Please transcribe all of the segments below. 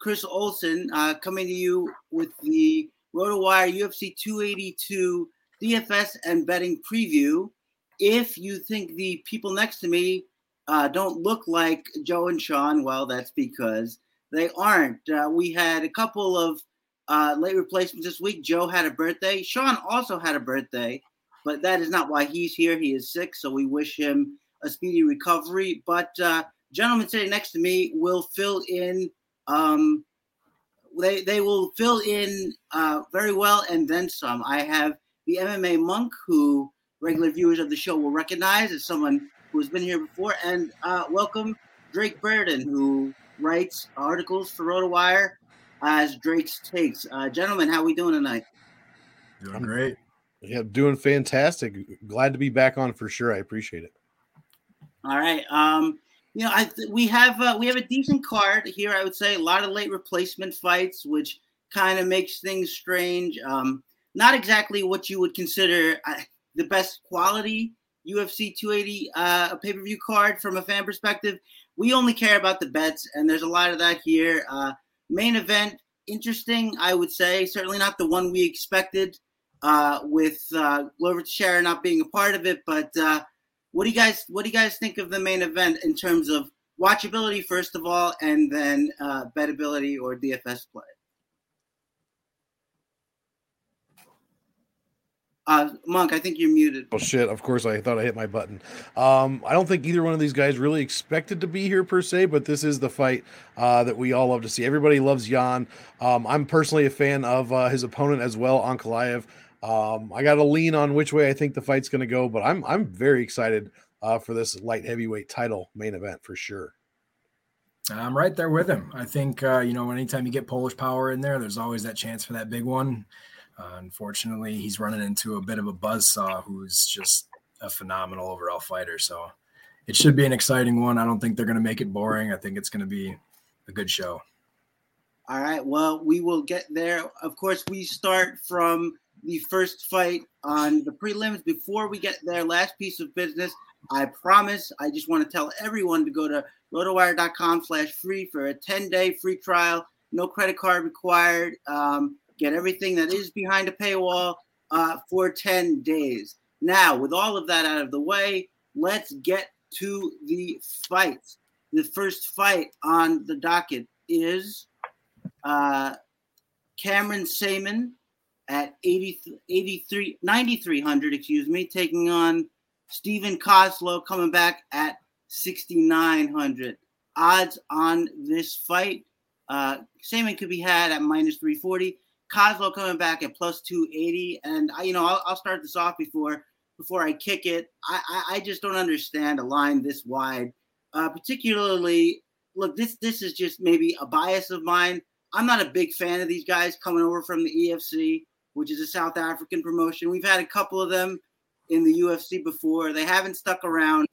Chris Olson uh, coming to you with the RotoWire UFC 282 DFS and betting preview. If you think the people next to me uh, don't look like Joe and Sean, well, that's because they aren't. Uh, we had a couple of uh, late replacements this week. Joe had a birthday. Sean also had a birthday, but that is not why he's here. He is sick, so we wish him a speedy recovery. But uh, gentleman sitting next to me will fill in um, they they will fill in uh, very well and then some. I have the MMA monk who regular viewers of the show will recognize as someone who has been here before, and uh, welcome Drake Burden who writes articles for RotoWire as Drake's takes. Uh, gentlemen, how we doing tonight? Doing great. Yeah, doing fantastic. Glad to be back on for sure. I appreciate it. All right. Um, you know, I we have uh, we have a decent card here. I would say a lot of late replacement fights, which kind of makes things strange. Um, not exactly what you would consider uh, the best quality UFC 280 uh, pay per view card from a fan perspective. We only care about the bets, and there's a lot of that here. Uh, main event, interesting, I would say. Certainly not the one we expected, uh, with uh, Glover Teixeira not being a part of it, but uh, what do you guys What do you guys think of the main event in terms of watchability, first of all, and then uh, bettability or DFS play? Uh, Monk, I think you're muted. Oh shit! Of course, I thought I hit my button. Um, I don't think either one of these guys really expected to be here per se, but this is the fight uh, that we all love to see. Everybody loves Jan. Um, I'm personally a fan of uh, his opponent as well, Ankalaev. Um, I got to lean on which way I think the fight's going to go, but I'm I'm very excited uh, for this light heavyweight title main event for sure. I'm right there with him. I think uh, you know anytime you get Polish power in there, there's always that chance for that big one. Uh, unfortunately, he's running into a bit of a buzz saw who's just a phenomenal overall fighter. So it should be an exciting one. I don't think they're going to make it boring. I think it's going to be a good show. All right. Well, we will get there. Of course, we start from the first fight on the prelims. Before we get there, last piece of business. I promise. I just want to tell everyone to go to rotowire.com slash free for a 10-day free trial. No credit card required. Um, get everything that is behind a paywall uh, for 10 days. Now, with all of that out of the way, let's get to the fights. The first fight on the docket is uh, Cameron Saaiman at 80, 83, 9,300, excuse me, taking on Steven Koslow coming back at 6,900. Odds on this fight, uh, could be had at minus 340. Koslow coming back at plus 280. And, I, you know, I'll, I'll start this off before before I kick it. I, I, I just don't understand a line this wide, uh, particularly. Look, this this is just maybe a bias of mine. I'm not a big fan of these guys coming over from the EFC which is a South African promotion. We've had a couple of them in the UFC before. They haven't stuck around.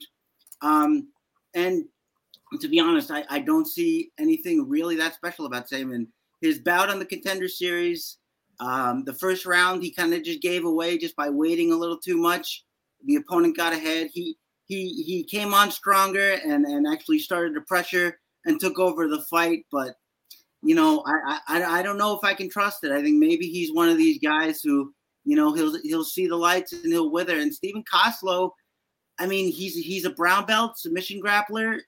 Um, and to be honest, I, I, don't see anything really that special about Saaiman. His bout on the contender series, um, the first round, he kind of just gave away just by waiting a little too much. The opponent got ahead. He he he came on stronger and and actually started to pressure and took over the fight. But you know, I, I I don't know if I can trust it. I think maybe he's one of these guys who, you know, he'll he'll see the lights and he'll wither. And Steven Koslow, I mean, he's he's a brown belt submission grappler.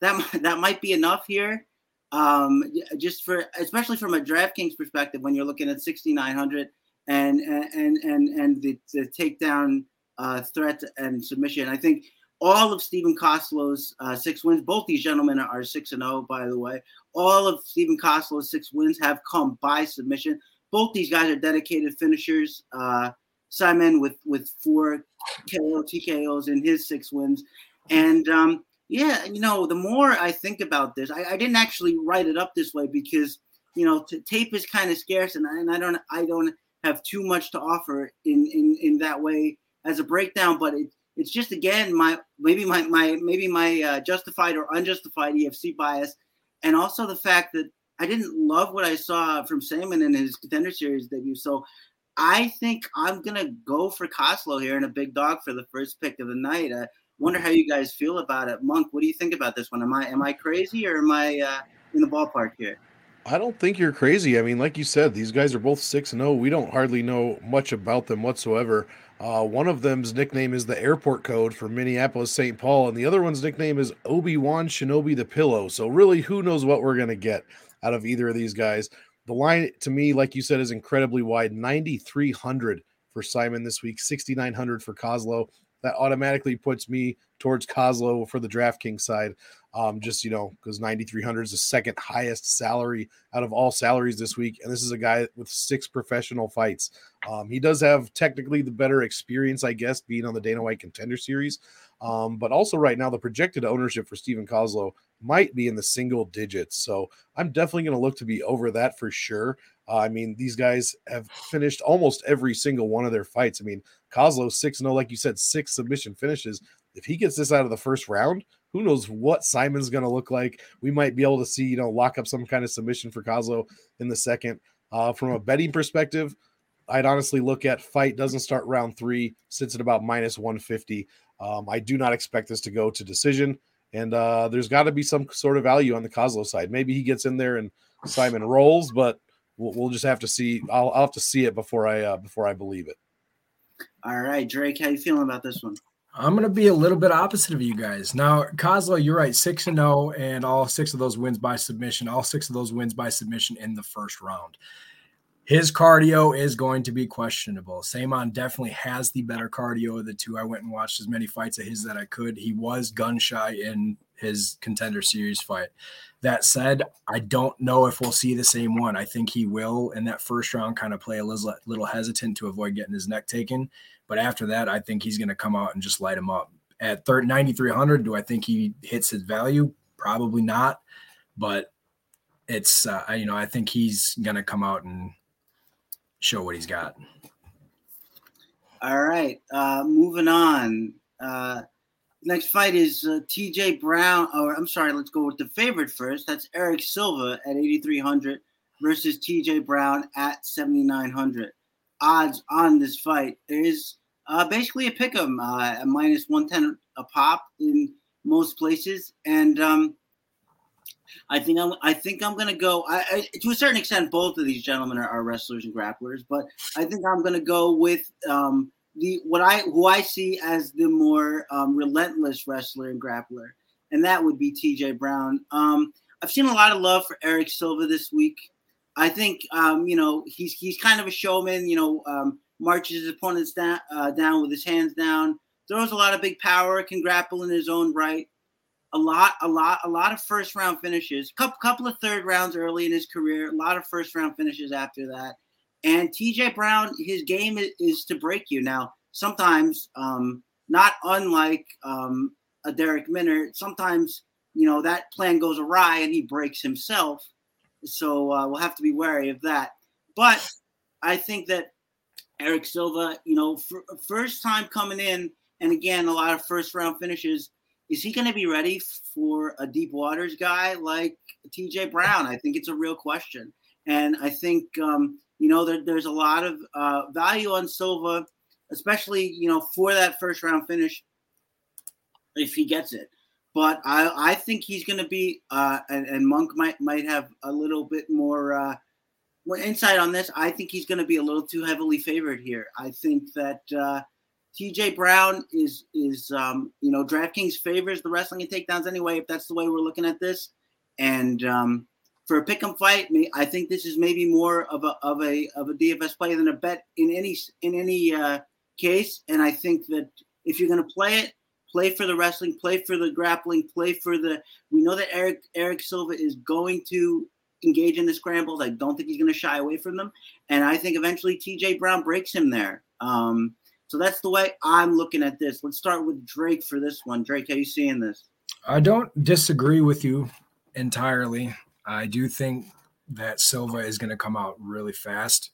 that that might be enough here. Um, just for especially from a DraftKings perspective, when you're looking at 6,900 and and and and the, the takedown uh, threat and submission, I think all of Steven Koslow's uh, six wins. Both these gentlemen are six and zero, oh, by the way. All of Steven Koslow's six wins have come by submission. Both these guys are dedicated finishers. Uh, Saaiman with with four KO TKOs in his six wins, and um, yeah, you know, the more I think about this, I, I didn't actually write it up this way because you know t- tape is kind of scarce, and, and I don't I don't have too much to offer in in in that way as a breakdown, but it it's just again my maybe my my maybe my uh, justified or unjustified EFC bias, and also the fact that I didn't love what I saw from Saaiman in his contender series debut. So I think I'm gonna go for Koslow here and a big dog for the first pick of the night. I wonder how you guys feel about it, Monk. What do you think about this one? Am I am I crazy or am I uh, in the ballpark here? I don't think you're crazy. I mean, like you said, these guys are both six and zero. Oh. We don't hardly know much about them whatsoever. Uh, one of them's nickname is the airport code for Minneapolis St. Paul, and the other one's nickname is Obi Wan Shinobi the Pillow. So, really, who knows what we're going to get out of either of these guys? The line to me, like you said, is incredibly wide 9,300 for Saaiman this week, 6,900 for Koslow. That automatically puts me towards Koslow for the DraftKings side. Um, just you know, because 9,300 is the second highest salary out of all salaries this week, and this is a guy with six professional fights. Um, he does have technically the better experience, I guess, being on the Dana White Contender Series. Um, but also right now, the projected ownership for Steven Koslow might be in the single digits. So I'm definitely going to look to be over that for sure. Uh, I mean, these guys have finished almost every single one of their fights. I mean, Koslow 6 0, like you said, six submission finishes. If he gets this out of the first round, who knows what Saaiman's going to look like? We might be able to see, you know, lock up some kind of submission for Koslow in the second. Uh, from a betting perspective, I'd honestly look at fight doesn't start round three, sits at about minus 150. Um, I do not expect this to go to decision, and uh, there's got to be some sort of value on the Koslow side. Maybe he gets in there and Saaiman rolls, but we'll, we'll just have to see. I'll, I'll, have to see it before I uh, before I believe it. All right, Drake, how you feeling about this one? I'm going to be a little bit opposite of you guys. Now, Koslow, you're right, 6 and 0 and all six of those wins by submission, all six of those wins by submission in the first round. His cardio is going to be questionable. Saaiman definitely has the better cardio of the two. I went and watched as many fights of his that I could. He was gun shy in his contender series fight. That said, I don't know if we'll see the same one. I think he will in that first round kind of play a little, little hesitant to avoid getting his neck taken. But after that, I think he's going to come out and just light him up. At 9,300, do I think he hits his value? Probably not. But it's, uh, you know, I think he's going to come out and show what he's got. All right. Uh, moving on. Uh, next fight is uh, TJ Brown. Or I'm sorry, let's go with the favorite first. That's Eric Silva at 8,300 versus TJ Brown at 7,900 odds on this fight. Is uh, basically a pick 'em uh, at minus 110 a pop in most places, and um, I think I'm I think I'm gonna go. I, I, to a certain extent, both of these gentlemen are, are, wrestlers and grapplers, but I think I'm gonna go with um, the what I who I see as the more um, relentless wrestler and grappler, and that would be T.J. Brown. Um, I've seen a lot of love for Eric Silva this week. I think um, you know he's he's kind of a showman. You know, um, marches his opponents down uh, down with his hands down, throws a lot of big power, can grapple in his own right. A lot, a lot, a lot of first round finishes. Couple couple of third rounds early in his career. A lot of first round finishes after that. And TJ Brown, his game is, is to break you. Now, sometimes, um, not unlike um, a Darrick Minner, sometimes you know that plan goes awry and he breaks himself so uh, we'll have to be wary of that. But I think that Erick Silva, you know, first time coming in, and again, a lot of first round finishes. Is he going to be ready for a deep waters guy like TJ Brown? I think it's a real question. And I think, um, you know, there, there's a lot of uh, value on Silva, especially, you know, for that first round finish if he gets it. but I, I think he's going to be, uh, and, and, Monk might might have a little bit more uh, insight on this. I think he's going to be a little too heavily favored here. I think that uh, T.J. Brown is is um, you know DraftKings favors the wrestling and takedowns anyway. If that's the way we're looking at this, and um, for a pick'em fight, I think this is maybe more of a of a of a DFS play than a bet in any in any uh, case. And I think that if you're going to play it, play for the wrestling, play for the grappling, play for the. We know that Eric Erick Silva is going to engage in the scrambles. I don't think he's going to shy away from them, and I think eventually T.J. Brown breaks him there. Um, so that's the way I'm looking at this. Let's start with Drake for this one. Drake, how you seeing this? I don't disagree with you entirely. I do think that Silva is going to come out really fast,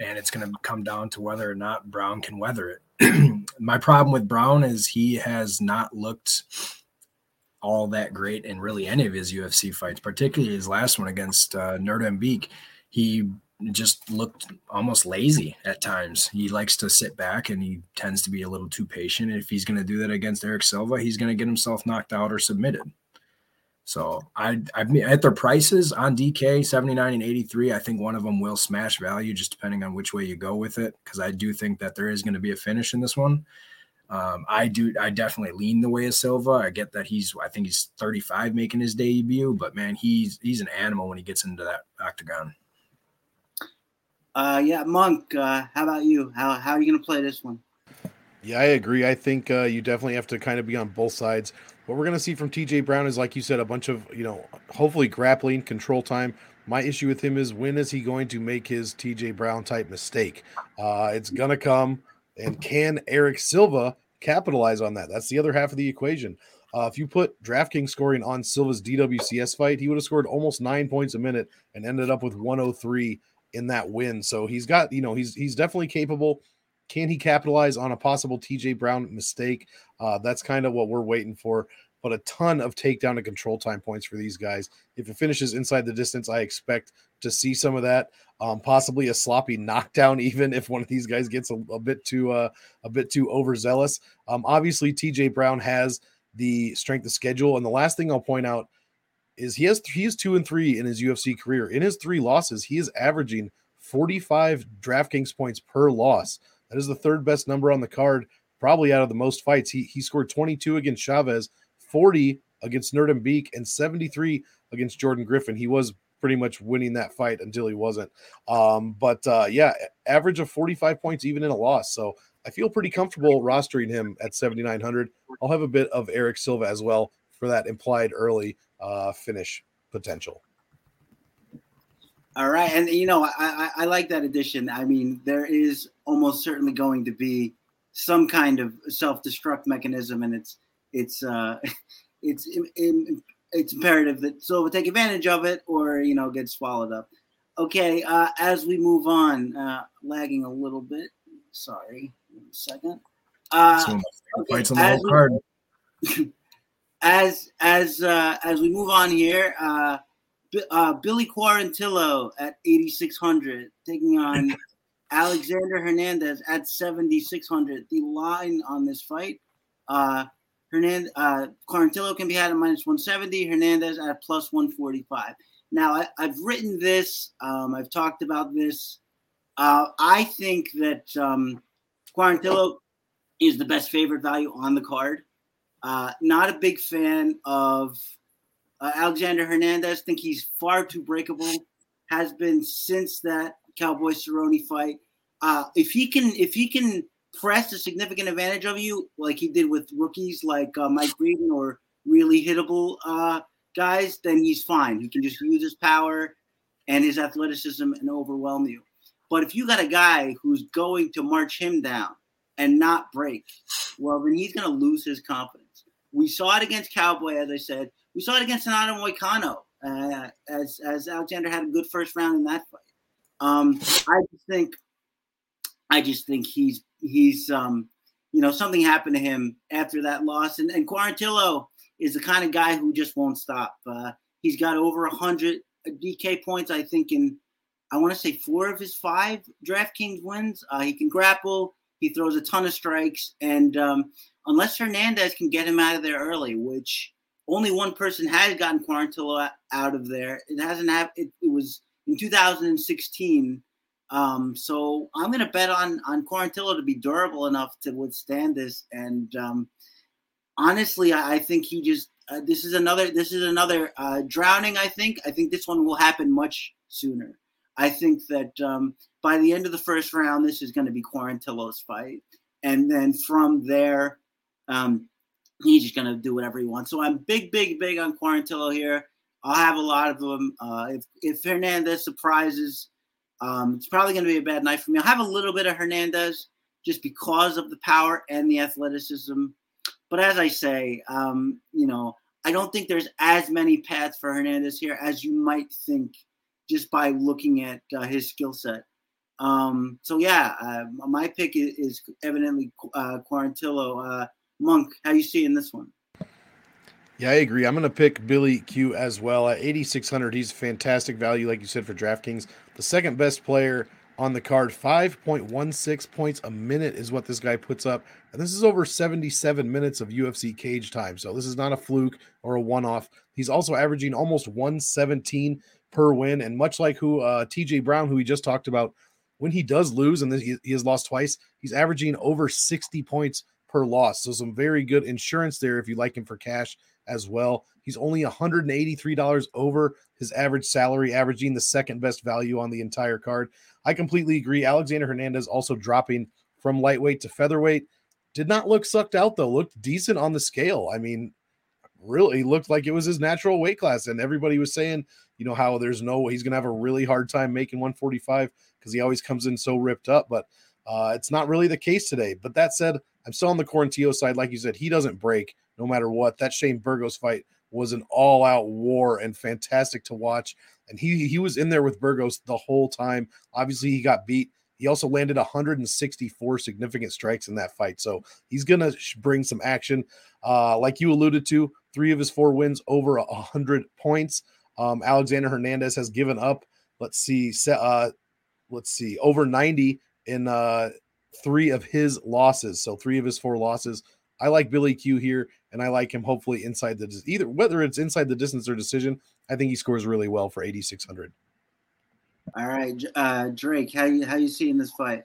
and it's going to come down to whether or not Brown can weather it. my problem with Brown is he has not looked all that great in really any of his UFC fights, particularly his last one against uh, Nurdan He just looked almost lazy at times. He likes to sit back and he tends to be a little too patient. If he's going to do that against Eric Silva, he's going to get himself knocked out or submitted. So I, I mean, at their prices on DK 79 and 83, I think one of them will smash value just depending on which way you go with it. Cause I do think that there is going to be a finish in this one. Um, I do, I definitely lean the way of Silva. I get that he's, I think he's 35 making his debut, but man, he's, he's an animal when he gets into that octagon. Uh, yeah, Monk, uh, how about you? How, how are you going to play this one? Yeah, I agree. I think uh, you definitely have to kind of be on both sides. What we're going to see from TJ Brown is, like you said, a bunch of, you know, hopefully grappling, control time. My issue with him is when is he going to make his TJ Brown type mistake? Uh, it's going to come. And can Eric Silva capitalize on that? That's the other half of the equation. Uh, if you put DraftKings scoring on Silva's DWCS fight, he would have scored almost nine points a minute and ended up with 103 in that win. So he's got, you know, he's he's definitely capable. Can he capitalize on a possible TJ Brown mistake? Uh, that's kind of what we're waiting for. But a ton of takedown and control time points for these guys. If it finishes inside the distance, I expect to see some of that. Um, possibly a sloppy knockdown, even if one of these guys gets a, a bit too uh, a bit too overzealous. Um, obviously, TJ Brown has the strength of schedule, and the last thing I'll point out is he has he is two and three in his UFC career. In his three losses, he is averaging 45 DraftKings points per loss. That is the third best number on the card, probably out of the most fights. He he scored 22 against Chavez, 40 against Nurdan and 73 against Jordan Griffin. He was pretty much winning that fight until he wasn't. Um, but uh, yeah, average of 45 points even in a loss. So I feel pretty comfortable rostering him at 7,900. I'll have a bit of Eric Silva as well for that implied early uh, finish potential. All right, and you know I, I, I like that addition. I mean, there is almost certainly going to be some kind of self-destruct mechanism, and it's it's uh, it's it's imperative that Silva take advantage of it, or you know get swallowed up. Okay, uh, as we move on, uh, lagging a little bit. Sorry, one second. Uh, okay, fights on the whole card. as as uh, as we move on here, uh, uh, Billy Quarantillo at 8600 taking on Alexander Hernandez at 7600. The line on this fight, uh, Hernandez uh, Quarantillo can be had at minus 170. Hernandez at plus 145. Now I, have written this. Um, I've talked about this. Uh, I think that um, Quarantillo is the best favorite value on the card. Uh, not a big fan of uh, Alexander Hernandez. Think he's far too breakable. Has been since that Cowboy Cerrone fight. Uh, if he can, if he can press a significant advantage of you, like he did with rookies like uh, Mike Breeden or really hittable uh, guys, then he's fine. He can just use his power and his athleticism and overwhelm you. But if you got a guy who's going to march him down and not break, well, then he's going to lose his confidence. We saw it against Cowboy, as I said. We saw it against Renato Moicano, uh, as as Alexander had a good first round in that fight. Um, I just think, I just think he's he's um, you know something happened to him after that loss, and and Quarantillo is the kind of guy who just won't stop. Uh, he's got over hundred DK points, I think, in I want to say four of his five DraftKings wins. Uh, he can grapple. He throws a ton of strikes, and um, unless Hernandez can get him out of there early, which only one person has gotten Quarantillo out of there. It hasn't happened. It, it, was in 2016. Um, so I'm going to bet on on Quarantillo to be durable enough to withstand this. And um, honestly, I, I, think he just uh, this is another this is another uh, drowning. I think I think this one will happen much sooner. I think that um, by the end of the first round, this is going to be Quarantillo's fight, and then from there, um, he's just going to do whatever he wants. So I'm big, big, big on Quarantillo here. I'll have a lot of them. Uh, if if Hernandez surprises, um, it's probably going to be a bad night for me. I'll have a little bit of Hernandez just because of the power and the athleticism. But as I say, um, you know, I don't think there's as many paths for Hernandez here as you might think just by looking at uh, his skill set. Um, so yeah, uh, my pick is, is evidently uh, Quarantillo. Uh, Monk, how you seeing this one? Yeah, I agree. I'm going to pick Billy Q as well at 8600. He's a fantastic value, like you said, for DraftKings. The second best player on the card, 5.16 points a minute is what this guy puts up, and this is over 77 minutes of UFC cage time. So this is not a fluke or a one-off. He's also averaging almost 117 per win. And much like who uh, TJ Brown, who we just talked about, when he does lose, and he, he has lost twice, he's averaging over 60 points per loss. So some very good insurance there if you like him for cash as well. He's only $183 over his average salary, averaging the second best value on the entire card. I completely agree. Alexander Hernandez also dropping from lightweight to featherweight. Did not look sucked out though. Looked decent on the scale. I mean, really looked like it was his natural weight class. And everybody was saying, you know, how there's no way he's gonna have a really hard time making 145 because he always comes in so ripped up. But uh, it's not really the case today. But that said, I'm still on the Quarantillo side. Like you said, he doesn't break no matter what. That Shane Burgos fight was an all-out war and fantastic to watch. And he he was in there with Burgos the whole time. Obviously, he got beat. He also landed 164 significant strikes in that fight. So he's going to bring some action. Uh, like you alluded to, three of his four wins over 100 points. Um, Alexander Hernandez has given up, let's see, uh, let's see, over 90 in uh, three of his losses. So three of his four losses. I like Billy Q here, and I like him hopefully inside the either whether it's inside the distance or decision. I think he scores really well for 8600. All right, uh, Drake, how you how you seeing this fight?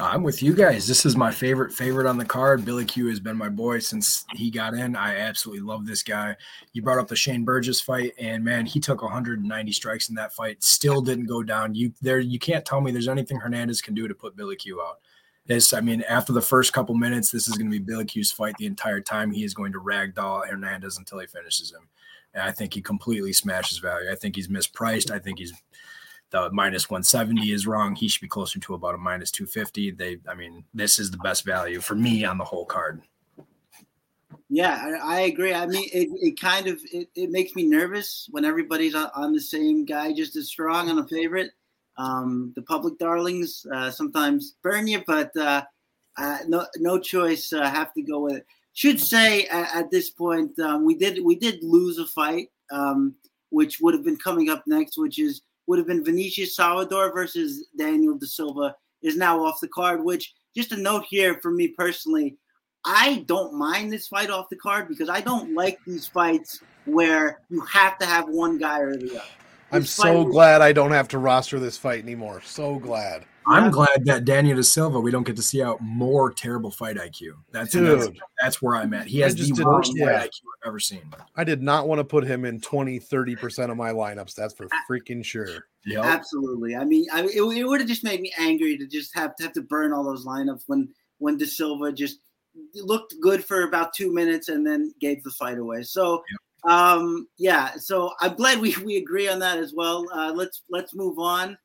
I'm with you guys. This is my favorite favorite on the card. Billy Q has been my boy since he got in. I absolutely love this guy. You brought up the Shane Burgos fight, and man, he took 190 strikes in that fight. Still didn't go down. You there? You can't tell me there's anything Hernandez can do to put Billy Q out. This, I mean, after the first couple minutes, this is going to be Billy Q's fight the entire time. He is going to ragdoll Hernandez until he finishes him. And I think he completely smashes value. I think he's mispriced. I think he's the minus 170 is wrong. He should be closer to about a minus 250. They, I mean, this is the best value for me on the whole card. Yeah, I, agree. I mean, it, it kind of it, it makes me nervous when everybody's on, on the same guy just as strong on a favorite. Um, the public darlings uh, sometimes burn you, but uh, uh, no no choice. Uh, have to go with it. Should say at, this point um, we did we did lose a fight, um, which would have been coming up next, which is would have been Vinicius Salvador versus Daniel De Silva is now off the card. Which just a note here for me personally, I don't mind this fight off the card because I don't like these fights where you have to have one guy or the other. I'm so glad I don't have to roster this fight anymore. So glad. I'm glad that Daniel De Silva we don't get to see out more terrible fight IQ. That's that's, that's, where I'm at. He has the worst fight IQ I've ever seen. I did not want to put him in 20, 30% of my lineups. That's for freaking sure. Yep. Absolutely. I mean, I, it, it would have just made me angry to just have to have to burn all those lineups when when De Silva just looked good for about two minutes and then gave the fight away. So yep. Um yeah, so I'm glad we, we agree on that as well. Uh, let's let's move on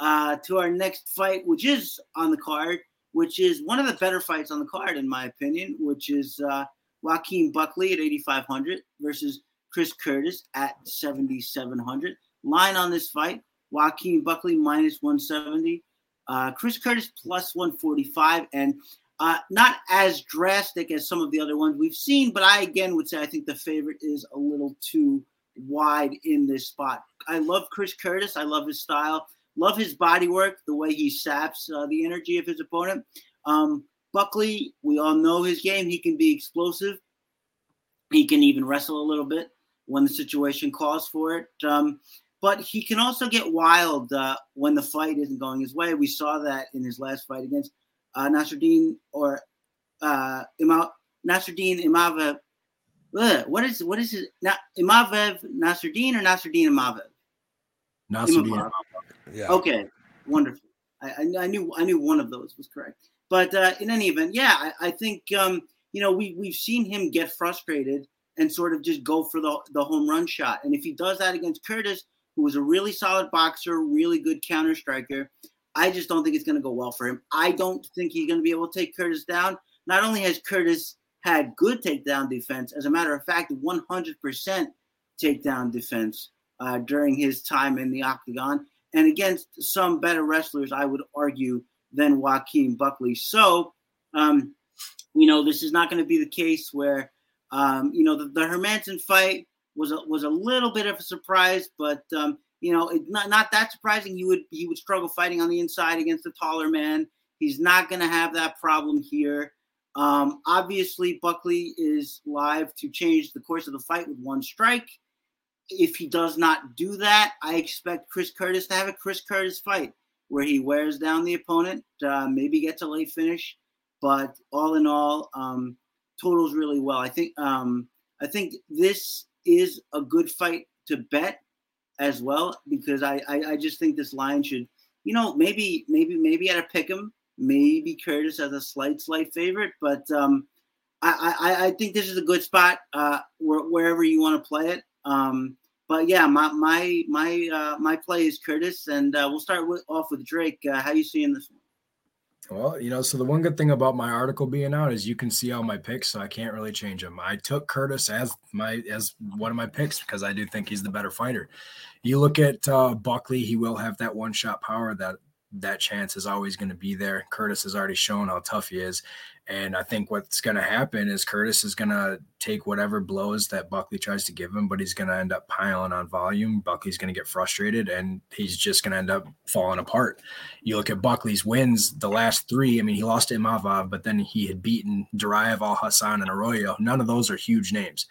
uh, to our next fight, which is on the card, which is one of the better fights on the card, in my opinion, which is uh, Joaquin Buckley at 8,500 versus Chris Curtis at 7,700. Line on this fight Joaquin Buckley minus 170, uh, Chris Curtis plus 145, and uh, not as drastic as some of the other ones we've seen, but I again would say I think the favorite is a little too wide in this spot. I love Chris Curtis, I love his style. Love his body work, the way he saps uh, the energy of his opponent. Um, Buckley, we all know his game. He can be explosive. He can even wrestle a little bit when the situation calls for it. Um, but he can also get wild uh, when the fight isn't going his way. We saw that in his last fight against uh, Nasruddin or uh, Ima- Nasruddin Imavov. Ugh, what is what is it? Na- Imavev Nasruddin or Nasruddin Imavev? Nasruddin. Yeah. Okay, wonderful. I, I, I, knew I knew one of those was correct. But uh, in any event, yeah, I, I think um, you know we we've seen him get frustrated and sort of just go for the the home run shot. And if he does that against Curtis, who was a really solid boxer, really good counter striker, I just don't think it's going to go well for him. I don't think he's going to be able to take Curtis down. Not only has Curtis had good takedown defense, as a matter of fact, 100% takedown defense uh, during his time in the octagon, and against some better wrestlers, I would argue, than Joaquin Buckley. So, um, you know, this is not going to be the case where, um, you know, the, the Hermansson fight was a, was a little bit of a surprise, but um, you know, not not that surprising. He would he would struggle fighting on the inside against a taller man. He's not going to have that problem here. Um, obviously, Buckley is live to change the course of the fight with one strike. If he does not do that, I expect Chris Curtis to have a Chris Curtis fight where he wears down the opponent, uh, maybe gets a late finish. But all in all, um, totals really well. I think um, I think this is a good fight to bet as well because I, I, I just think this line should, you know, maybe maybe maybe at a pick 'em, maybe Curtis as a slight slight favorite, but um, I, I I think this is a good spot uh, where, wherever you want to play it. Um, but yeah, my my my uh, my play is Curtis, and uh, we'll start with, off with Drake. Uh, how you seeing this one? Well, you know, so the one good thing about my article being out is you can see all my picks, so I can't really change them. I took Curtis as my as one of my picks because I do think he's the better fighter. You look at uh, Buckley; he will have that one shot power that that chance is always going to be there. Curtis has already shown how tough he is. And I think what's going to happen is Curtis is going to take whatever blows that Buckley tries to give him, but he's going to end up piling on volume. Buckley's going to get frustrated and he's just going to end up falling apart. You look at Buckley's wins, the last three, I mean, he lost to Imavov, but then he had beaten Duraev, Al Hassan, and Arroyo. None of those are huge names.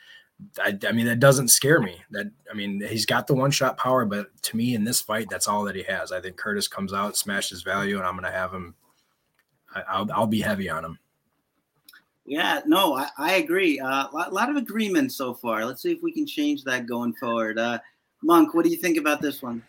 I, I, mean, that doesn't scare me. That I mean, he's got the one shot power, but to me, in this fight, that's all that he has. I think Curtis comes out, smashes value, and I'm going to have him. I, will I'll be heavy on him. Yeah, no, I, I agree. A uh, lot, lot, of agreement so far. Let's see if we can change that going forward. Uh, Monk, what do you think about this one?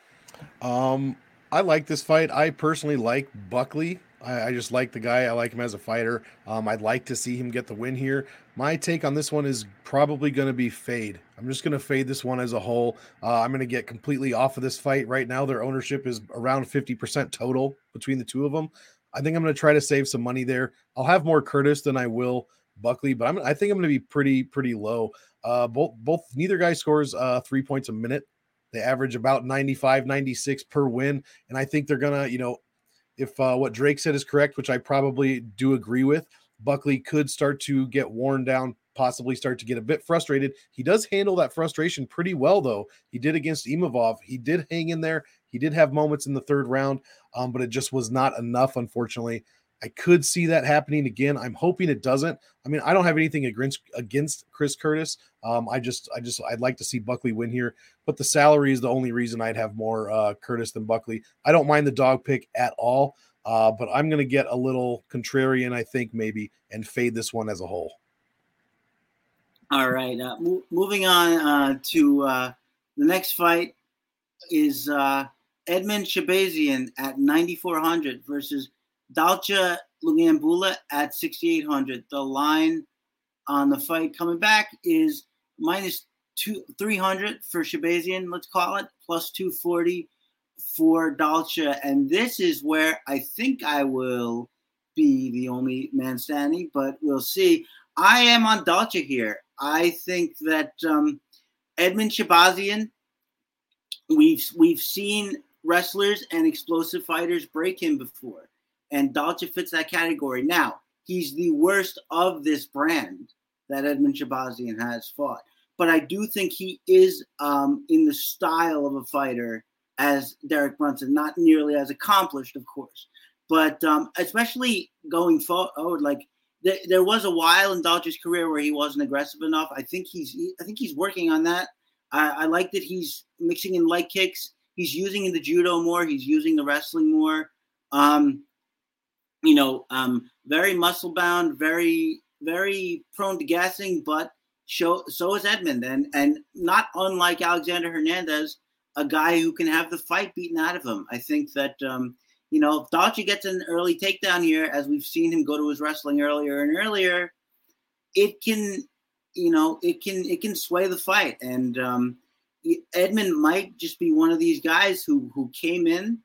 Um, I like this fight. I personally like Buckley. I, I, just like the guy. I like him as a fighter. Um, I'd like to see him get the win here. My take on this one is probably going to be fade. I'm just going to fade this one as a whole. Uh, I'm going to get completely off of this fight right now. Their ownership is around 50% total between the two of them. I think I'm going to try to save some money there. I'll have more Curtis than I will Buckley, but I'm, I think I'm going to be pretty pretty low. Uh, both both neither guy scores uh, three points a minute. They average about 95, 96 per win, and I think they're gonna, you know, if uh, what Drake said is correct, which I probably do agree with, Buckley could start to get worn down, possibly start to get a bit frustrated. He does handle that frustration pretty well, though. He did against Imavov. He did hang in there. He did have moments in the third round, um, but it just was not enough, unfortunately. I could see that happening again. I'm hoping it doesn't. I mean, I don't have anything against against Chris Curtis. Um, I just, I just, I'd like to see Buckley win here, but the salary is the only reason I'd have more uh, Curtis than Buckley. I don't mind the dog pick at all, uh, but I'm going to get a little contrarian, I think maybe, and fade this one as a whole. All right, uh, mo- moving on uh, to uh, the next fight is uh, Edmen Shahbazyan at 9400 versus Dalcha Lungiambula at 6,800. The line on the fight coming back is minus two 300 for Shahbazyan, let's call it, plus 240 for Dalcha. And this is where I think I will be the only man standing, but we'll see. I am on Dalcha here. I think that um, Edmen Shahbazyan, we've we've seen wrestlers and explosive fighters break him before and Dalcha fits that category. Now, he's the worst of this brand that Edmen Shahbazyan has fought. But I do think he is um, in the style of a fighter as Derek Brunson, not nearly as accomplished, of course. But um, especially going forward, like there, there was a while in Dalcha's career where he wasn't aggressive enough. I think he's I think he's working on that. I, I like that he's mixing in leg kicks. He's using the judo more. He's using the wrestling more. Um, you know, um, very muscle bound, very very prone to gassing, but show, so is Edmen, and and not unlike Alexander Hernandez, a guy who can have the fight beaten out of him. I think that um, you know if gets an early takedown here, as we've seen him go to his wrestling earlier and earlier, it can you know it can it can sway the fight, and um, Edmen might just be one of these guys who who came in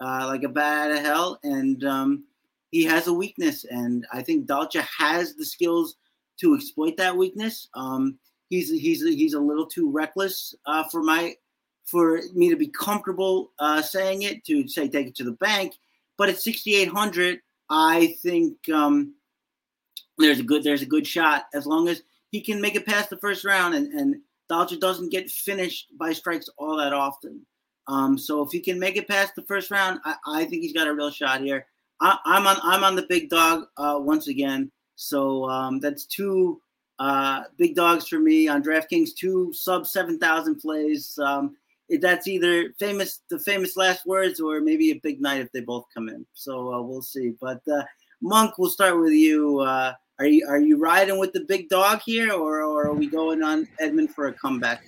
uh, like a bat out of hell and um, he has a weakness, and I think Dalcha has the skills to exploit that weakness. Um, he's he's he's a little too reckless uh, for my for me to be comfortable uh, saying it to say take it to the bank. But at 6,800, I think um, there's a good there's a good shot as long as he can make it past the first round and and Dalcha doesn't get finished by strikes all that often. Um, so if he can make it past the first round, I, I think he's got a real shot here. I, am on I'm on the big dog uh, once again. So um, that's two uh, big dogs for me on DraftKings. Two sub seven thousand plays. Um, that's either famous the famous last words or maybe a big night if they both come in. So uh, we'll see. But uh, Monk, we'll start with you. Uh, are you are you riding with the big dog here, or, or are we going on Edmen for a comeback?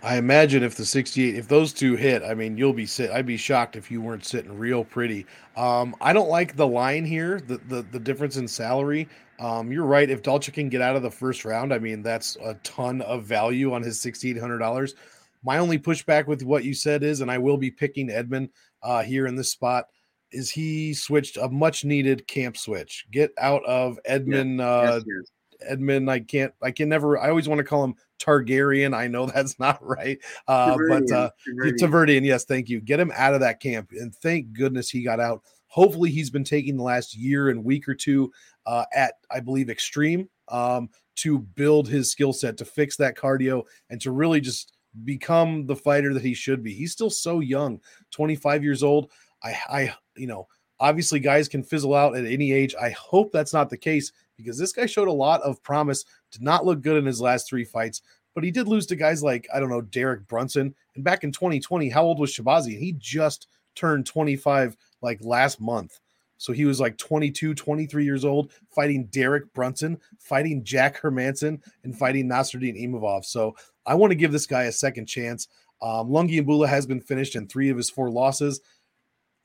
I imagine if the 68, if those two hit, I mean, you'll be sit. I'd be shocked if you weren't sitting real pretty. Um, I don't like the line here, the the, the difference in salary. Um, you're right. If Dalcha can get out of the first round, I mean, that's a ton of value on his $6,800. My only pushback with what you said is, and I will be picking Edmen uh, here in this spot, is he switched a much needed camp switch. Get out of Edmen. Uh, yes. Edmen, I can't, I can never, I always want to call him Targaryen. I know that's not right. Uh, but uh, Tarverdyan, yes, thank you. Get him out of that camp. And thank goodness he got out. Hopefully, he's been taking the last year and week or two uh, at, I believe, Extreme um, to build his skill set, to fix that cardio, and to really just become the fighter that he should be. He's still so young, 25 years old. I, I, you know, obviously guys can fizzle out at any age. I hope that's not the case because this guy showed a lot of promise. Did not look good in his last three fights, but he did lose to guys like I don't know Derek Brunson. And back in 2020, how old was Shabazi? He just turned 25 like last month. So he was like 22, 23 years old, fighting Derek Brunson, fighting Jack Hermansson, and fighting Nasruddin Imavov. So I want to give this guy a second chance. Um, Lungiambula has been finished in three of his four losses.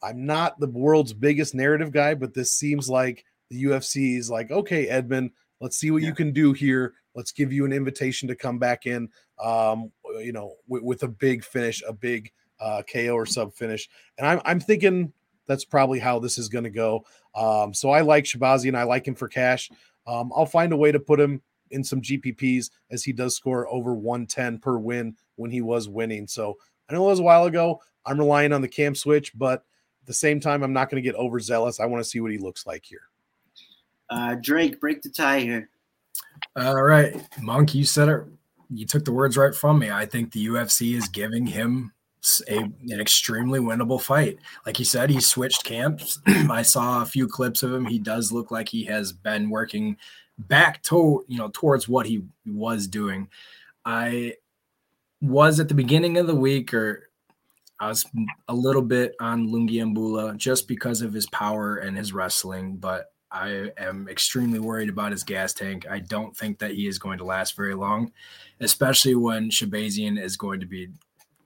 I'm not the world's biggest narrative guy, but this seems like the UFC is like, okay, Edmen, let's see what yeah. you can do here. Let's give you an invitation to come back in, um, you know, with, with a big finish, a big uh, KO or sub finish. And I'm, I'm thinking that's probably how this is going to go. Um, so I like Shabazi and I like him for cash. Um, I'll find a way to put him in some GPPs as he does score over 110 per win when he was winning. So I know it was a while ago. I'm relying on the cam switch, but at the same time, I'm not going to get overzealous. I want to see what he looks like here. Uh, Drake, break the tie here. All right, Monk, you said it. You took the words right from me. I think the UFC is giving him a, an extremely winnable fight. Like he said, he switched camps. I saw a few clips of him. He does look like he has been working back to you know towards what he was doing. I was at the beginning of the week, or I was a little bit on Lungiambula just because of his power and his wrestling, but I am extremely worried about his gas tank. I don't think that he is going to last very long, especially when Shahbazyan is going to be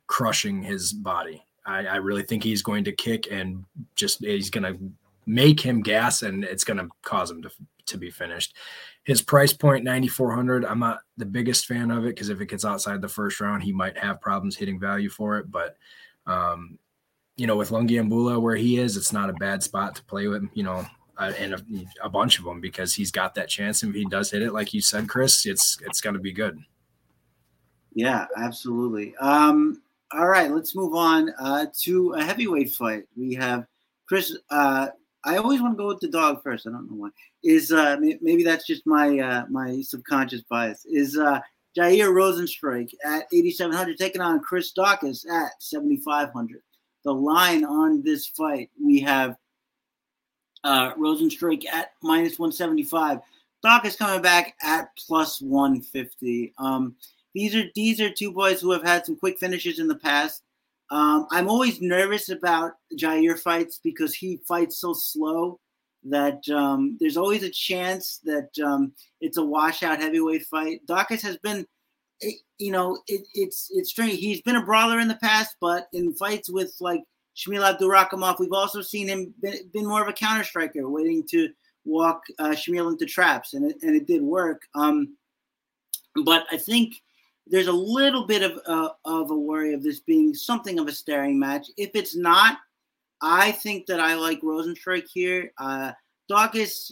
crushing his body. I, I really think he's going to kick and just he's going to make him gas, and it's going to cause him to to be finished. His price point, 9,400. I'm not the biggest fan of it because if it gets outside the first round, he might have problems hitting value for it. But, um, you know, with Lungiambula where he is, it's not a bad spot to play with. You know, uh, and a, a, bunch of them because he's got that chance. And if he does hit it, like you said, Chris, it's it's going to be good. Yeah, absolutely. Um, all right, let's move on uh, to a heavyweight fight. We have Chris. Uh, I always want to go with the dog first. I don't know why. Is uh, maybe that's just my uh, my subconscious bias. Is uh, Jair Rozenstruik at 8,700 taking on Chris Daukaus at 7,500. The line on this fight we have uh, Rozenstruik at minus 175. Daukaus coming back at plus 150. Um, these are these are two boys who have had some quick finishes in the past. Um, I'm always nervous about Jair fights because he fights so slow that um, there's always a chance that um, it's a washout heavyweight fight. Daukaus has been, eh, you know, it, it's it's strange. He's been a brawler in the past, but in fights with like Shamil Abdurakhimov, we've also seen him been, been more of a counter striker, waiting to walk uh, Shamil into traps, and it, and it did work. Um, but I think there's a little bit of uh, of a worry of this being something of a staring match. If it's not, I think that I like Rozenstruik here. Uh, Daukaus,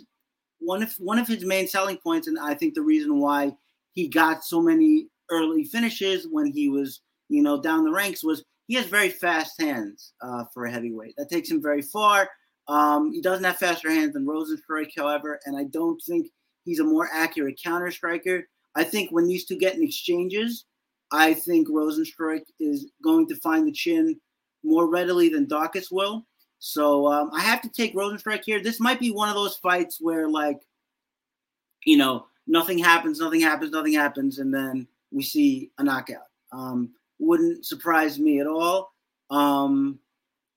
one of one of his main selling points, and I think the reason why he got so many early finishes when he was, you know, down the ranks was he has very fast hands uh, for a heavyweight. That takes him very far. Um, he doesn't have faster hands than Rozenstruik, however, and I don't think he's a more accurate counter striker. I think when these two get in exchanges, I think Rozenstruik is going to find the chin more readily than Daukaus will. So um, I have to take Rozenstruik here. This might be one of those fights where, like, you know, nothing happens, nothing happens, nothing happens, and then we see a knockout. Um, wouldn't surprise me at all. Um,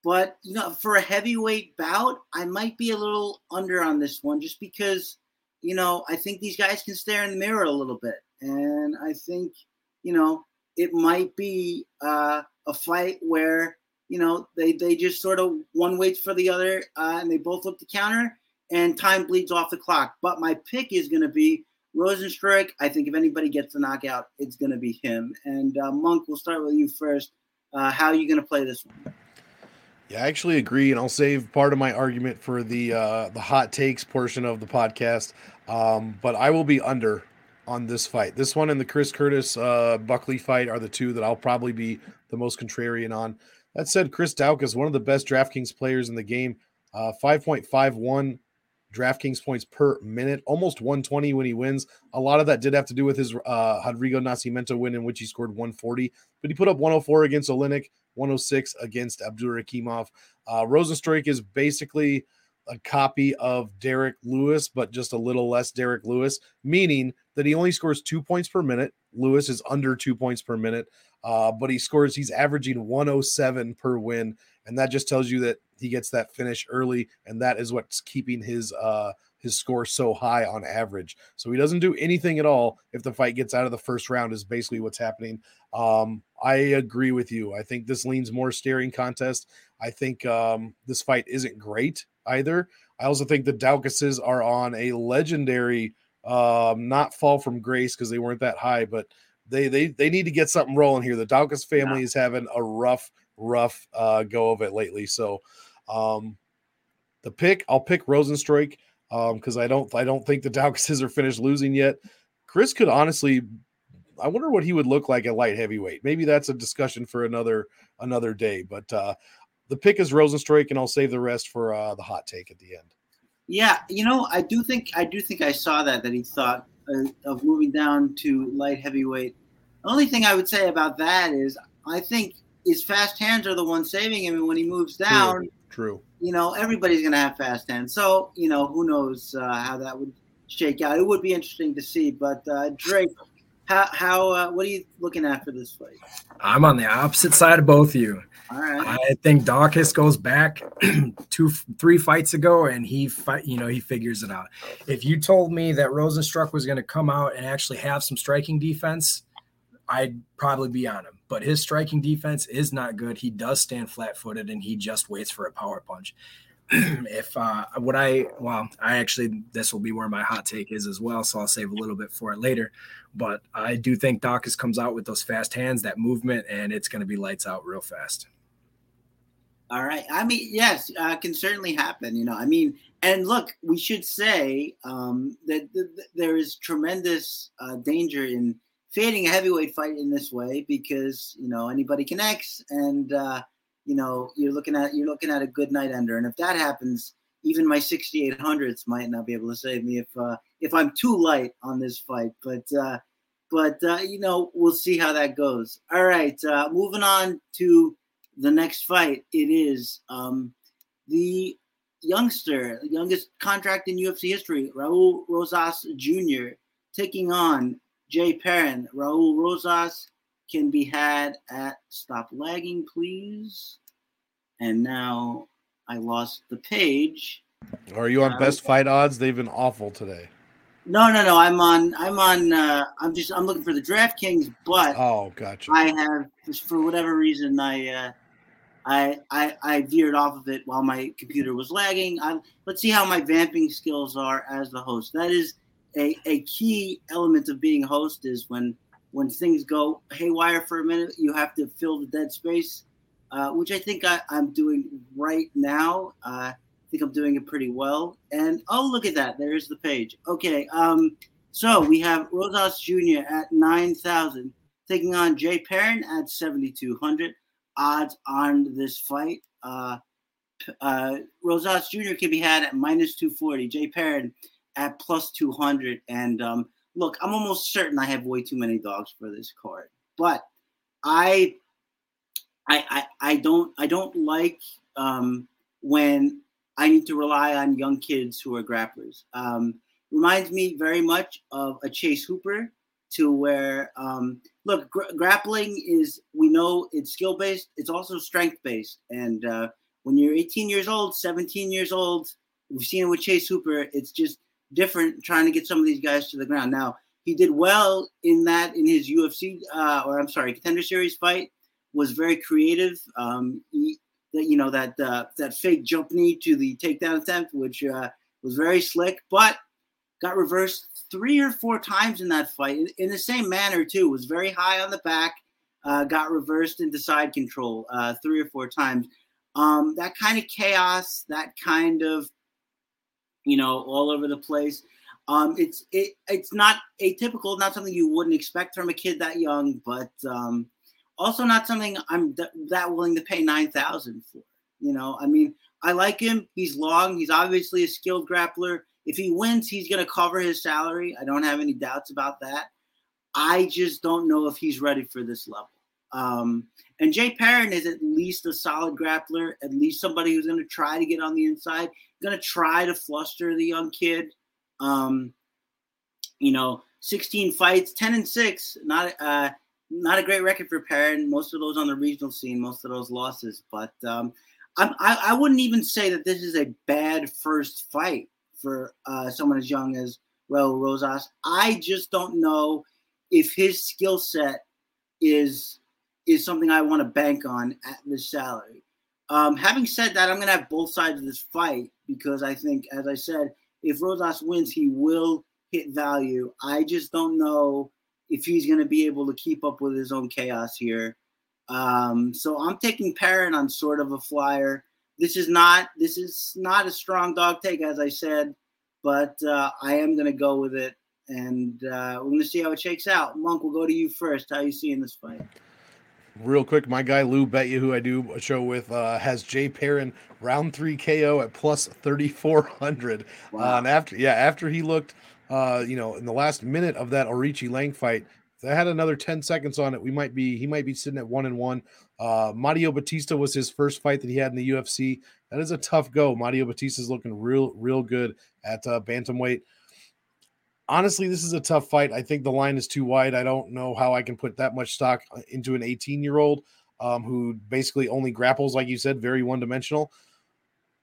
but you know, for a heavyweight bout, I might be a little under on this one, just because you know I think these guys can stare in the mirror a little bit, and I think you know it might be uh, a fight where you know they they just sort of one waits for the other, uh, and they both look to counter, and time bleeds off the clock. But my pick is going to be Rozenstruik. I think if anybody gets the knockout, it's going to be him. And uh, Monk, we'll start with you first. Uh, how are you going to play this one? Yeah, I actually agree, and I'll save part of my argument for the uh, the hot takes portion of the podcast. Um, but I will be under on this fight. This one and the Chris Curtis uh, Buckley fight are the two that I'll probably be the most contrarian on. That said, Chris Daukaus, one of the best DraftKings players in the game, uh, 5.51 DraftKings points per minute, almost 120 when he wins. A lot of that did have to do with his uh, Rodrigo Nascimento win, in which he scored 140, but he put up 104 against Oleinik, 106 against Abdurakhimov. Uh, Rozenstruik is basically a copy of Derrick Lewis, but just a little less Derrick Lewis, meaning that he only scores two points per minute. Lewis is under two points per minute, uh, but he scores, he's averaging 107 per win. And that just tells you that he gets that finish early, and that is what's keeping his uh his score so high on average. So he doesn't do anything at all if the fight gets out of the first round is basically what's happening. Um, I agree with you. I think this leans more staring contest. I think um, this fight isn't great either. I also think the Daukauses are on a legendary um, not fall from grace because they weren't that high, but they they they need to get something rolling here. The Daukaus family yeah. is having a rough rough uh, go of it lately. So um, the pick, I'll pick Rozenstruik because um, I don't I don't think the Daukauses are finished losing yet. Chris could honestly, I wonder what he would look like at light heavyweight. Maybe that's a discussion for another another day. But uh, the pick is Rozenstruik, and I'll save the rest for uh, the hot take at the end. Yeah, you know, I do think I do think I saw that that he thought uh, of moving down to light heavyweight. The only thing I would say about that is I think his fast hands are the ones saving him, and when he moves down, true, true. you know, everybody's going to have fast hands. So you know, who knows uh, how that would shake out? It would be interesting to see. But uh, Drake, how how uh, what are you looking at for this fight? I'm on the opposite side of both of you. All right. I think Daukaus goes back two, three fights ago, and he fight. You know, he figures it out. If you told me that Rozenstruik was going to come out and actually have some striking defense, I'd probably be on him. But his striking defense is not good. He does stand flat footed and he just waits for a power punch. if uh what I well, I actually this will be where my hot take is as well, so I'll save a little bit for it later. But I do think Daukaus comes out with those fast hands, that movement, and it's going to be lights out real fast. All right. I mean, yes, uh, can certainly happen. You know, I mean, and look, we should say um, that th- th- there is tremendous uh, danger in fading a heavyweight fight in this way because you know anybody connects and uh, you know you're looking at you're looking at a good night ender. And if that happens even my 6800s might not be able to save me if uh, if I'm too light on this fight. But uh, but uh, you know we'll see how that goes. All right uh, moving on to the next fight. It is um, the youngster, youngest contract in UFC history, Raul Rosas Jr., taking on Jay Perrin. Raul Rosas can be had at stop lagging, please. And now I lost the page. Are you on uh, best fight odds? They've been awful today. No, no, no. I'm on. I'm on. Uh, I'm just. I'm looking for the DraftKings, but oh, gotcha. I have for whatever reason I, uh, I, I, I veered off of it while my computer was lagging. I, let's see how my vamping skills are as the host. That is a, a key element of being a host is when when things go haywire for a minute, you have to fill the dead space, uh, which I think I, am doing right now. Uh, I think I'm doing it pretty well. And oh, look at that. There's the page. Okay. Um, so we have Rosas Jr. at 9,000, taking on Jay Perrin at 7,200. Odds on this fight. Uh, uh, Rosas Jr. can be had at minus 240. Jay Perrin at plus 200. And um, look, I'm almost certain I have way too many dogs for this card, but I, I, I, I don't, I don't like um, when I need to rely on young kids who are grapplers. Um, reminds me very much of a Chase Hooper, to where um, look, gra- grappling is we know it's skill based, it's also strength based, and uh, when you're 18 years old, 17 years old, we've seen it with Chase Hooper. It's just different trying to get some of these guys to the ground. Now he did well in that in his UFC uh, or I'm sorry, contender series fight was very creative. Um, he, that you know that uh, that fake jump knee to the takedown attempt, which uh, was very slick, but got reversed three or four times in that fight in, in the same manner too. Was very high on the back, uh, got reversed into side control uh, three or four times. Um, that kind of chaos, that kind of you know all over the place. Um, it's it, it's not atypical, not something you wouldn't expect from a kid that young, but um, also not something I'm th- that willing to pay nine thousand for. You know, I mean, I like him. He's long. He's obviously a skilled grappler. If he wins, he's going to cover his salary. I don't have any doubts about that. I just don't know if he's ready for this level. Um, and Jay Perrin is at least a solid grappler, at least somebody who's going to try to get on the inside, going to try to fluster the young kid. Um, you know, 16 fights, 10 and 6, not uh, not a great record for Perrin. Most of those on the regional scene, most of those losses. But um, I, I wouldn't even say that this is a bad first fight for uh, someone as young as Raul Rosas. I just don't know if his skill set is is something I want to bank on at this salary. Um, having said that, I'm going to have both sides of this fight because I think, as I said, if Rosas wins, he will hit value. I just don't know if he's going to be able to keep up with his own chaos here. Um, so I'm taking Perrin on sort of a flyer. This is not this is not a strong dog take, as I said, but uh, I am going to go with it, and uh, we're going to see how it shakes out. Monk, we'll go to you first. How you seeing this fight? Real quick, my guy Lou Bet you, who I do a show with, uh, has Jay Perrin round three KO at plus thirty four hundred. Wow. Uh, and after yeah, after he looked uh, you know, in the last minute of that Aoriqileng fight, they had another 10 seconds on it, we might be he might be sitting at one and one. Uh Mario Bautista was his first fight that he had in the UFC. That is a tough go. Mario Bautista is looking real, real good at uh, bantamweight. Honestly, this is a tough fight. I think the line is too wide. I don't know how I can put that much stock uh, into an 18 year old um, who basically only grapples, like you said, very one dimensional.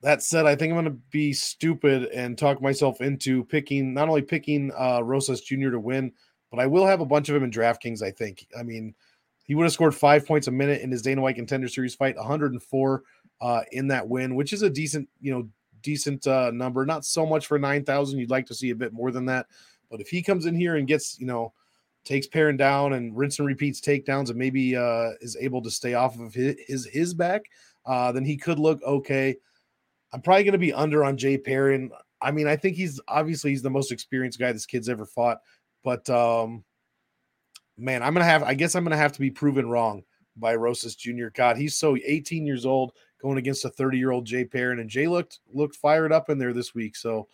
That said, I think I'm going to be stupid and talk myself into picking not only picking uh, Rosas Jr. to win, but I will have a bunch of him in DraftKings. I think. I mean, he would have scored five points a minute in his Dana White Contender Series fight, 104 uh, in that win, which is a decent, you know, decent uh, number. Not so much for 9,000. You'd like to see a bit more than that. But if he comes in here and gets, you know, takes Perrin down and rinse and repeats takedowns and maybe uh, is able to stay off of his his, his back, uh, then he could look okay. I'm probably going to be under on Jay Perrin. I mean, I think he's obviously he's the most experienced guy this kid's ever fought, but um, man, I'm gonna have. I guess I'm gonna have to be proven wrong by Rosas Jr. God, he's so 18 years old going against a 30 year old Jay Perrin, and Jay looked looked fired up in there this week. So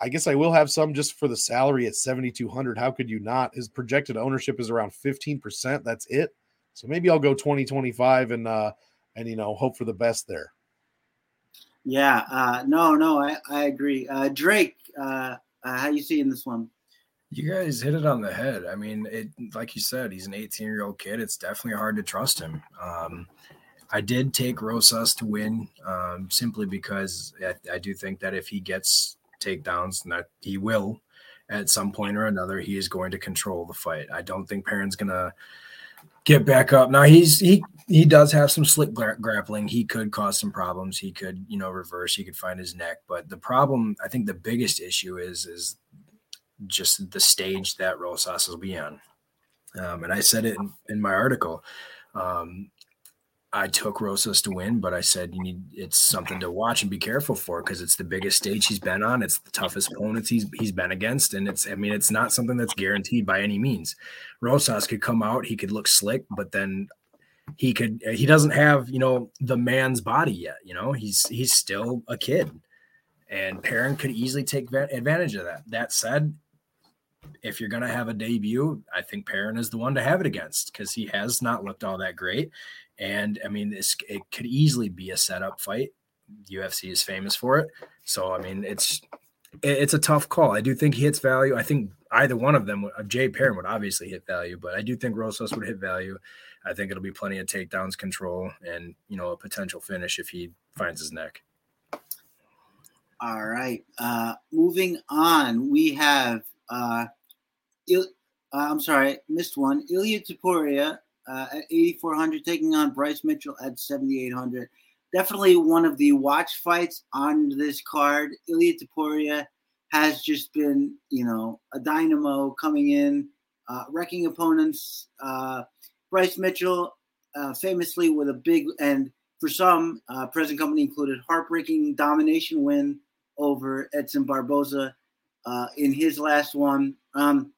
I guess I will have some just for the salary at 7,200. How could you not? His projected ownership is around 15%. That's it. So maybe I'll go 2025 and uh and you know hope for the best there. Yeah, uh, no, no, I, I agree. Uh, Drake, uh, uh, how you seeing this one? You guys hit it on the head. I mean, it like you said, he's an 18 year old kid. It's definitely hard to trust him. Um, I did take Rosas to win um, simply because I, I, do think that if he gets takedowns, and that he will at some point or another, he is going to control the fight. I don't think Perrin's gonna get back up. Now he's he he does have some slick gra- grappling. He could cause some problems. He could you know reverse. He could find his neck. But the problem, I think, the biggest issue is is just the stage that Rosas will be on. Um, and I said it in, in my article. Um, I took Rosas to win, but I said you need it's something to watch and be careful for because it's the biggest stage he's been on. It's the toughest opponents he's he's been against, and it's I mean it's not something that's guaranteed by any means. Rosas could come out, he could look slick, but then he could he doesn't have you know the man's body yet. You know he's he's still a kid, and Perrin could easily take advantage of that. That said, if you're going to have a debut, I think Perrin is the one to have it against because he has not looked all that great. And I mean, this it could easily be a setup fight. UFC is famous for it. So I mean, it's it's a tough call. I do think he hits value. I think either one of them, uh, Jay Perrin would obviously hit value, but I do think Rosas would hit value. I think it'll be plenty of takedowns, control, and you know a potential finish if he finds his neck. All right. Uh, moving on, we have. Uh, Il- uh, I'm sorry, missed one. Ilia Topuria uh, at 8,400, taking on Bryce Mitchell at 7,800. Definitely one of the watch fights on this card. Ilia Topuria has just been, you know, a dynamo coming in, uh, wrecking opponents. Uh, Bryce Mitchell, uh, famously with a big and for some, uh, present company included, heartbreaking domination win over Edson Barboza in his last one. Um,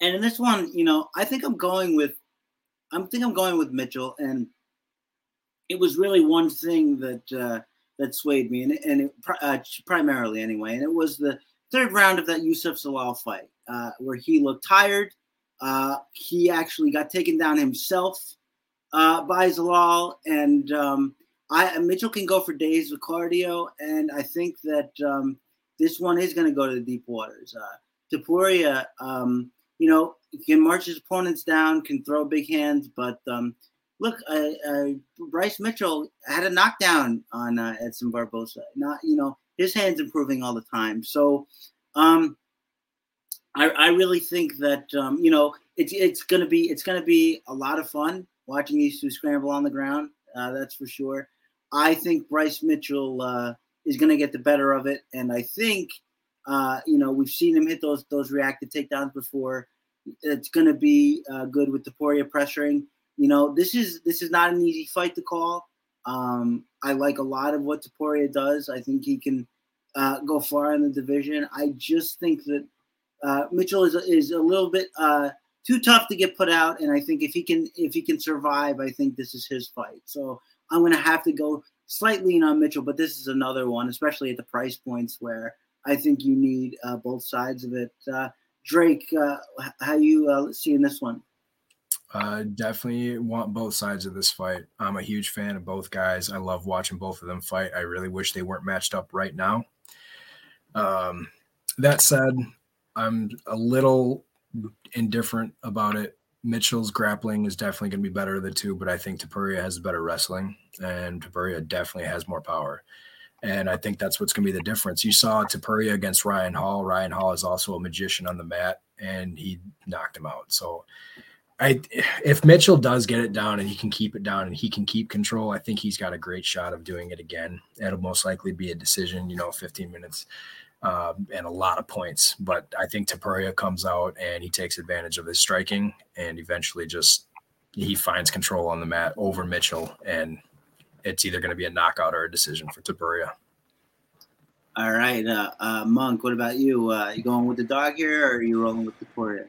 and in this one, you know, I think I'm going with I think I'm going with Mitchell, and it was really one thing that uh, that swayed me, and, and it, uh, primarily anyway, and it was the third round of that Youssef Zalal fight, uh, where he looked tired. Uh, he actually got taken down himself uh, by Zalal, and um, I Mitchell can go for days with cardio, and I think that um, this one is going to go to the deep waters. Uh, Topuria, um, you know, can march his opponents down, can throw big hands, but um, look, uh, uh, Bryce Mitchell had a knockdown on uh, Edson Barboza. Not, you know, his hands improving all the time. So, um, I, I really think that um, you know it's it's gonna be it's gonna be a lot of fun watching these two scramble on the ground. Uh, that's for sure. I think Bryce Mitchell uh, is gonna get the better of it, and I think uh, you know, we've seen him hit those those reactive takedowns before. It's going to be uh, good with Topuria pressuring. You know, this is this is not an easy fight to call. Um, I like a lot of what Topuria does. I think he can uh, go far in the division. I just think that uh, Mitchell is is a little bit uh, too tough to get put out, and I think if he can if he can survive, I think this is his fight. So I'm going to have to go slightly in on Mitchell, but this is another one, especially at the price points where I think you need uh, both sides of it. Uh, Drake, uh, how you uh, seeing this one? Definitely want both sides of this fight. I'm a huge fan of both guys. I love watching both of them fight. I really wish they weren't matched up right now. Um, that said, I'm a little indifferent about it. Mitchell's grappling is definitely going to be better the two, but I think Topuria has better wrestling, and Topuria definitely has more power. And I think that's what's going to be the difference. You saw Topuria against Ryan Hall. Ryan Hall is also a magician on the mat, and he knocked him out. So, I if Mitchell does get it down and he can keep it down and he can keep control, I think he's got a great shot of doing it again. It'll most likely be a decision, you know, 15 minutes um, and a lot of points. But I think Topuria comes out and he takes advantage of his striking and eventually just he finds control on the mat over Mitchell and it's either going to be a knockout or a decision for Topuria. All right, uh, uh, Monk. What about you? Uh, you going with the dog here, or are you rolling with Topuria?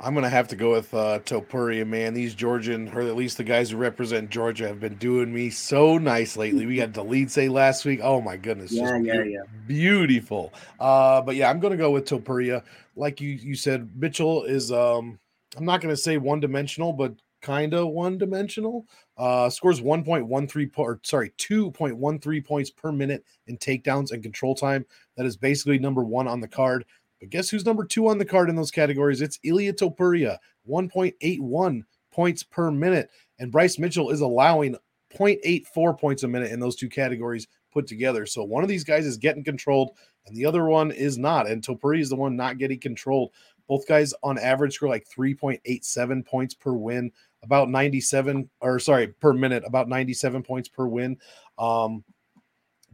I'm gonna have to go with uh, Topuria, man. These Georgian, or at least the guys who represent Georgia, have been doing me so nice lately. We got the lead say last week. Oh my goodness, yeah, yeah, yeah, beautiful. Uh, but yeah, I'm gonna go with Topuria. Like you, you said, Mitchell is. Um, I'm not gonna say one dimensional, but kind of one dimensional. Uh, scores 1.13 po- or sorry, 2.13 points per minute in takedowns and control time. That is basically number one on the card. But guess who's number two on the card in those categories? It's Ilia Topuria, 1.81 points per minute. And Bryce Mitchell is allowing 0.84 points a minute in those two categories put together. So one of these guys is getting controlled and the other one is not. And Topuria is the one not getting controlled. Both guys on average score like 3.87 points per win, about 97 or sorry, per minute, about 97 points per win. Um,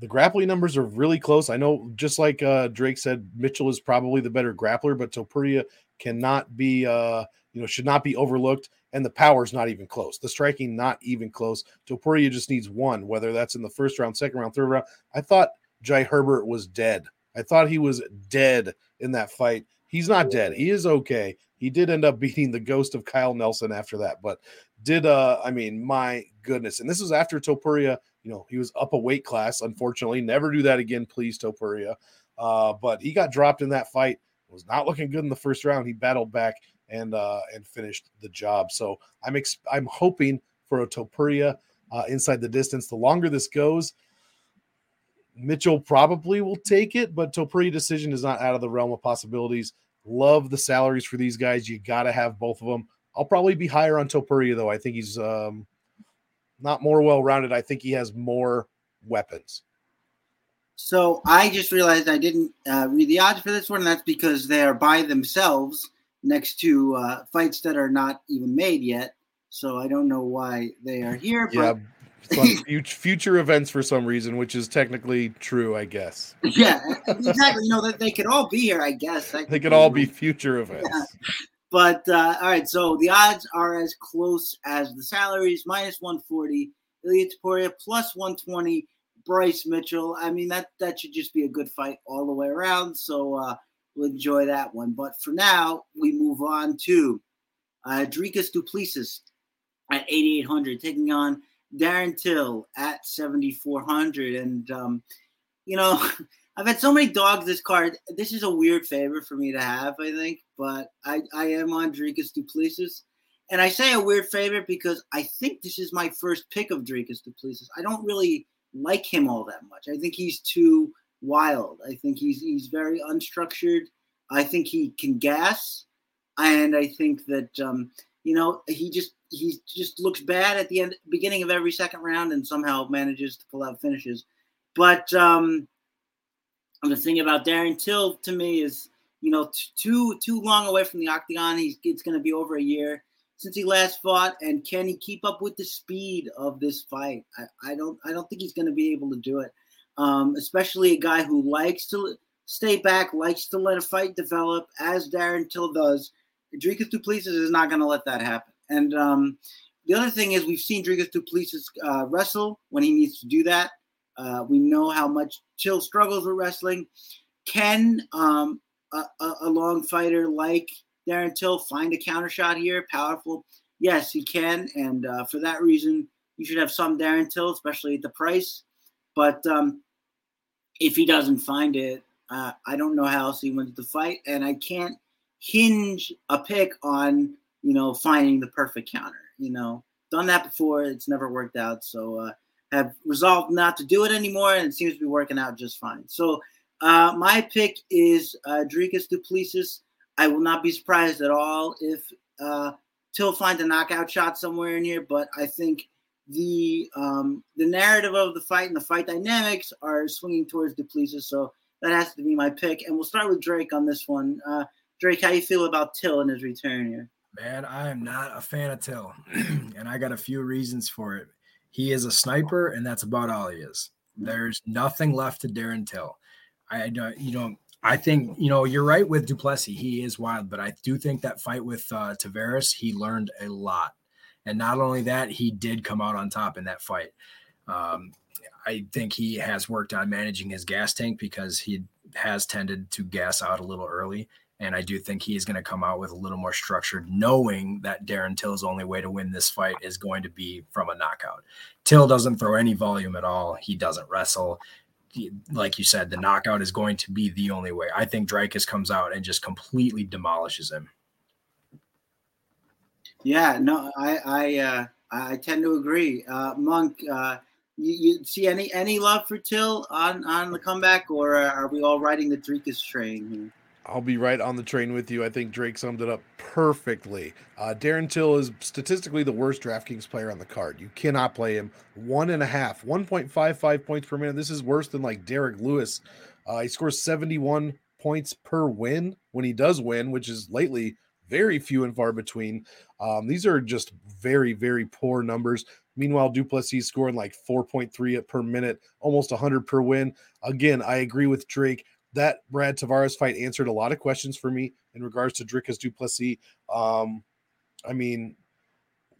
the grappling numbers are really close. I know, just like uh, Drake said, Mitchell is probably the better grappler, but Topuria cannot be, uh, you know, should not be overlooked. And the power is not even close. The striking not even close. Topuria just needs one, whether that's in the first round, second round, third round. I thought Jai Herbert was dead. I thought he was dead in that fight. He's not dead. He is okay. He did end up beating the ghost of Kyle Nelson after that, but did uh I mean, my goodness. And this was after Topuria, you know, he was up a weight class, unfortunately. Never do that again, please, Topuria. Uh, but he got dropped in that fight. Was not looking good in the first round. He battled back and uh and finished the job. So I'm ex- I'm hoping for a Topuria uh, inside the distance. The longer this goes, Mitchell probably will take it, but Topuria decision is not out of the realm of possibilities. Love the salaries for these guys. You got to have both of them. I'll probably be higher on Topuria though. I think he's um, not more well rounded. I think he has more weapons. So I just realized I didn't uh, read the odds for this one. And that's because they are by themselves next to uh, fights that are not even made yet. So I don't know why they are here. Yeah, future events for some reason, which is technically true, I guess. Yeah, exactly. You know that they could all be here, I guess. They could all be future events. Yeah. But uh, all right, so the odds are as close as the salaries: minus one forty, Ilia Topuria plus one twenty, Bryce Mitchell. I mean that that should just be a good fight all the way around. So uh, we'll enjoy that one. But for now, we move on to uh, Dricus Du at eighty eight hundred, taking on Darren Till at 7,400. And, um, you know, I've had so many dogs this card. This is a weird favor for me to have, I think, but I, I am on Dricus Du Plessis. And I say a weird favorite because I think this is my first pick of Dricus Du Plessis. I don't really like him all that much. I think he's too wild. I think he's he's very unstructured. I think he can gas, and I think that um, you know he just he just looks bad at the end beginning of every second round and somehow manages to pull out finishes. But um, the thing about Darren Till to me is, you know, t- too too long away from the octagon. He's it's going to be over a year since he last fought, and can he keep up with the speed of this fight? I, I don't I don't think he's going to be able to do it. Um, especially a guy who likes to stay back, likes to let a fight develop, as Darren Till does. Dricus Du Plessis is not going to let that happen. And um, the other thing is we've seen Dricus Du Plessis uh, wrestle when he needs to do that. Uh, we know how much Till struggles with wrestling. Can um, a, a, long fighter like Darren Till find a counter shot here, powerful? Yes, he can. And uh, for that reason, you should have some Darren Till, especially at the price. But um, if he doesn't find it, uh, I don't know how else he wins the fight. And I can't hinge a pick on you know, finding the perfect counter. You know, done that before. It's never worked out. So uh, have resolved not to do it anymore, and it seems to be working out just fine. So uh, my pick is uh, Dricus Du I will not be surprised at all if uh, Till finds a knockout shot somewhere in here, but I think the um, the narrative of the fight and the fight dynamics are swinging towards Du Plessis. So that has to be my pick. And we'll start with Drake on this one. Uh, Drake, how you feel about Till and his return here? Man, I am not a fan of Till, and I got a few reasons for it. He is a sniper, and that's about all he is. There's nothing left to Darren Till. I don't, you know, I think you know you're right with Duplessis. He is wild, but I do think that fight with uh, Tavares, he learned a lot, and not only that, he did come out on top in that fight. Um, I think he has worked on managing his gas tank because he has tended to gas out a little early and I do think he is going to come out with a little more structure, knowing that Darren Till's only way to win this fight is going to be from a knockout. Till doesn't throw any volume at all. He doesn't wrestle. Like you said, the knockout is going to be the only way. I think Dricus comes out and just completely demolishes him. Yeah, no, I I uh, I tend to agree. Uh, Monk, uh, you, you, see any any love for Till on on the comeback, or are we all riding the Dricus train here? I'll be right on the train with you. I think Drake summed it up perfectly. Uh, Darren Till is statistically the worst DraftKings player on the card. You cannot play him. One and a half, 1.55 points per minute. This is worse than like Derrick Lewis. Uh, he scores 71 points per win when he does win, which is lately very few and far between. Um, these are just very, very poor numbers. Meanwhile, du Plessis scoring like 4.3 per minute, almost 100 per win. Again, I agree with Drake. That Brad Tavares fight answered a lot of questions for me in regards to Dricus du Plessis. Um, I mean,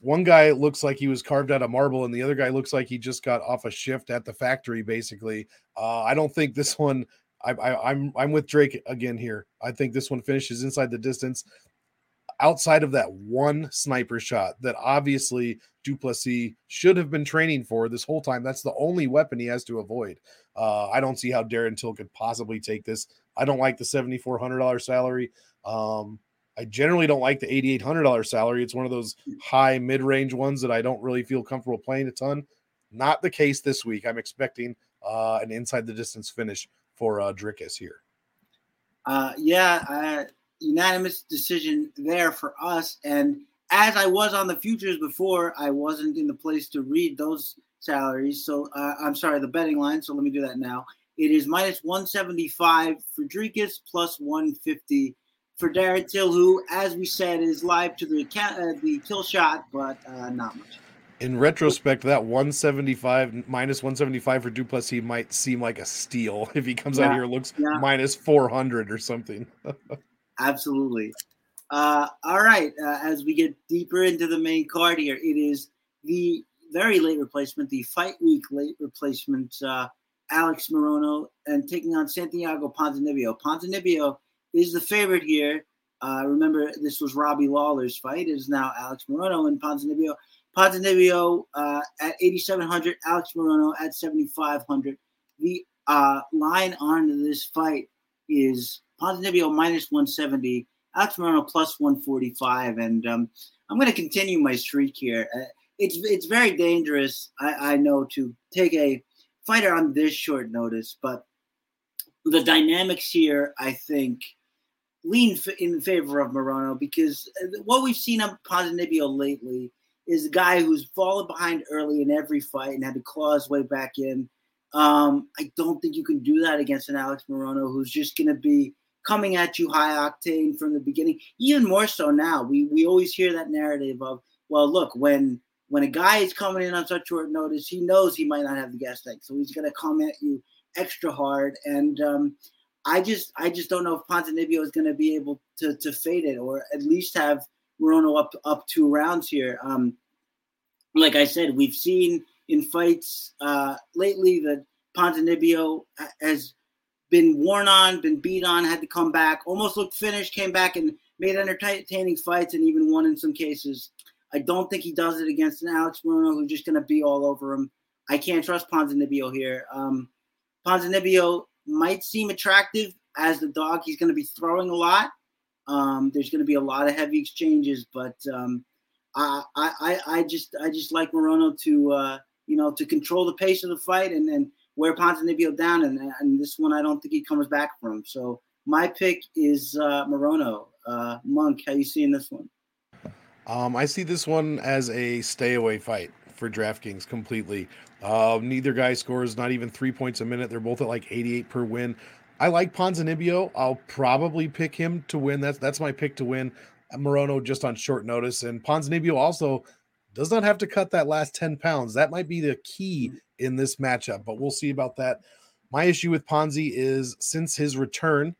one guy looks like he was carved out of marble, and the other guy looks like he just got off a shift at the factory. Basically, uh, I don't think this one. I, I, I'm I'm with Drake again here. I think this one finishes inside the distance outside of that one sniper shot that obviously du Plessis should have been training for this whole time. That's the only weapon he has to avoid. Uh, I don't see how Darren Till could possibly take this. I don't like the $7,400 salary. Um, I generally don't like the $8,800 salary. It's one of those high mid range ones that I don't really feel comfortable playing a ton. Not the case this week. I'm expecting uh, an inside the distance finish for uh, Dricus here. Uh, yeah, unanimous decision there for us. And as I was on the futures before, I wasn't in the place to read those salaries. So uh, I'm sorry, the betting line. So let me do that now. It is minus 175 for Dricus, plus 150 for Darren Till, who, as we said, is live to the uh, the kill shot, but uh, not much. In retrospect, that 175 minus 175 for du Plessis might seem like a steal if he comes yeah, out here looks yeah. minus 400 or something. Absolutely. Uh, all right. Uh, as we get deeper into the main card here, it is the very late replacement, the fight week late replacement, uh, Alex Morono, and taking on Santiago Ponzinibbio. Ponzinibbio is the favorite here. Uh, remember, this was Robbie Lawler's fight. It is now Alex Morono and Ponzinibbio. Ponzinibbio uh, at 8,700, Alex Morono at 7,500. The uh, line on this fight is Ponzinibbio minus 170, Alex Morono plus 145. And um, I'm going to continue my streak here. Uh, it's it's very dangerous, I, I know, to take a fighter on this short notice, but the dynamics here, I think, lean in favor of Morono because uh, what we've seen on Ponzinibbio lately is a guy who's fallen behind early in every fight and had to claw his way back in. Um, I don't think you can do that against an Alex Morono who's just going to be coming at you high octane from the beginning. Even more so now, we we always hear that narrative of, well, look, when when a guy is coming in on such short notice, he knows he might not have the gas tank, so he's going to come at you extra hard. And um, I just I just don't know if Ponzinibbio is going to be able to to fade it or at least have Morono up up two rounds here. Um, like I said, we've seen in fights uh, lately that Ponzinibbio has been worn on, been beat on, had to come back, almost looked finished, came back and made entertaining fights and even won in some cases. I don't think he does it against an Alex Morono who's just going to be all over him. I can't trust Ponzinibbio here. Um, Ponzinibbio might seem attractive as the dog. He's going to be throwing a lot. Um, there's going to be a lot of heavy exchanges, but um, I, I, I just, I just like Morono to, uh, you know, to control the pace of the fight and then wear Ponzinibbio down, and, and this one I don't think he comes back from. So my pick is uh, Morono. Uh, Monk, how you seeing this one? Um, I see this one as a stay away fight for DraftKings completely. Uh, neither guy scores not even three points a minute. They're both at like 88 per win. I like Ponzinibbio. I'll probably pick him to win. That's that's my pick to win. Morono just on short notice, and Ponzinibbio also does not have to cut that last 10 pounds. That might be the key in this matchup, but we'll see about that. My issue with Ponzi is since his return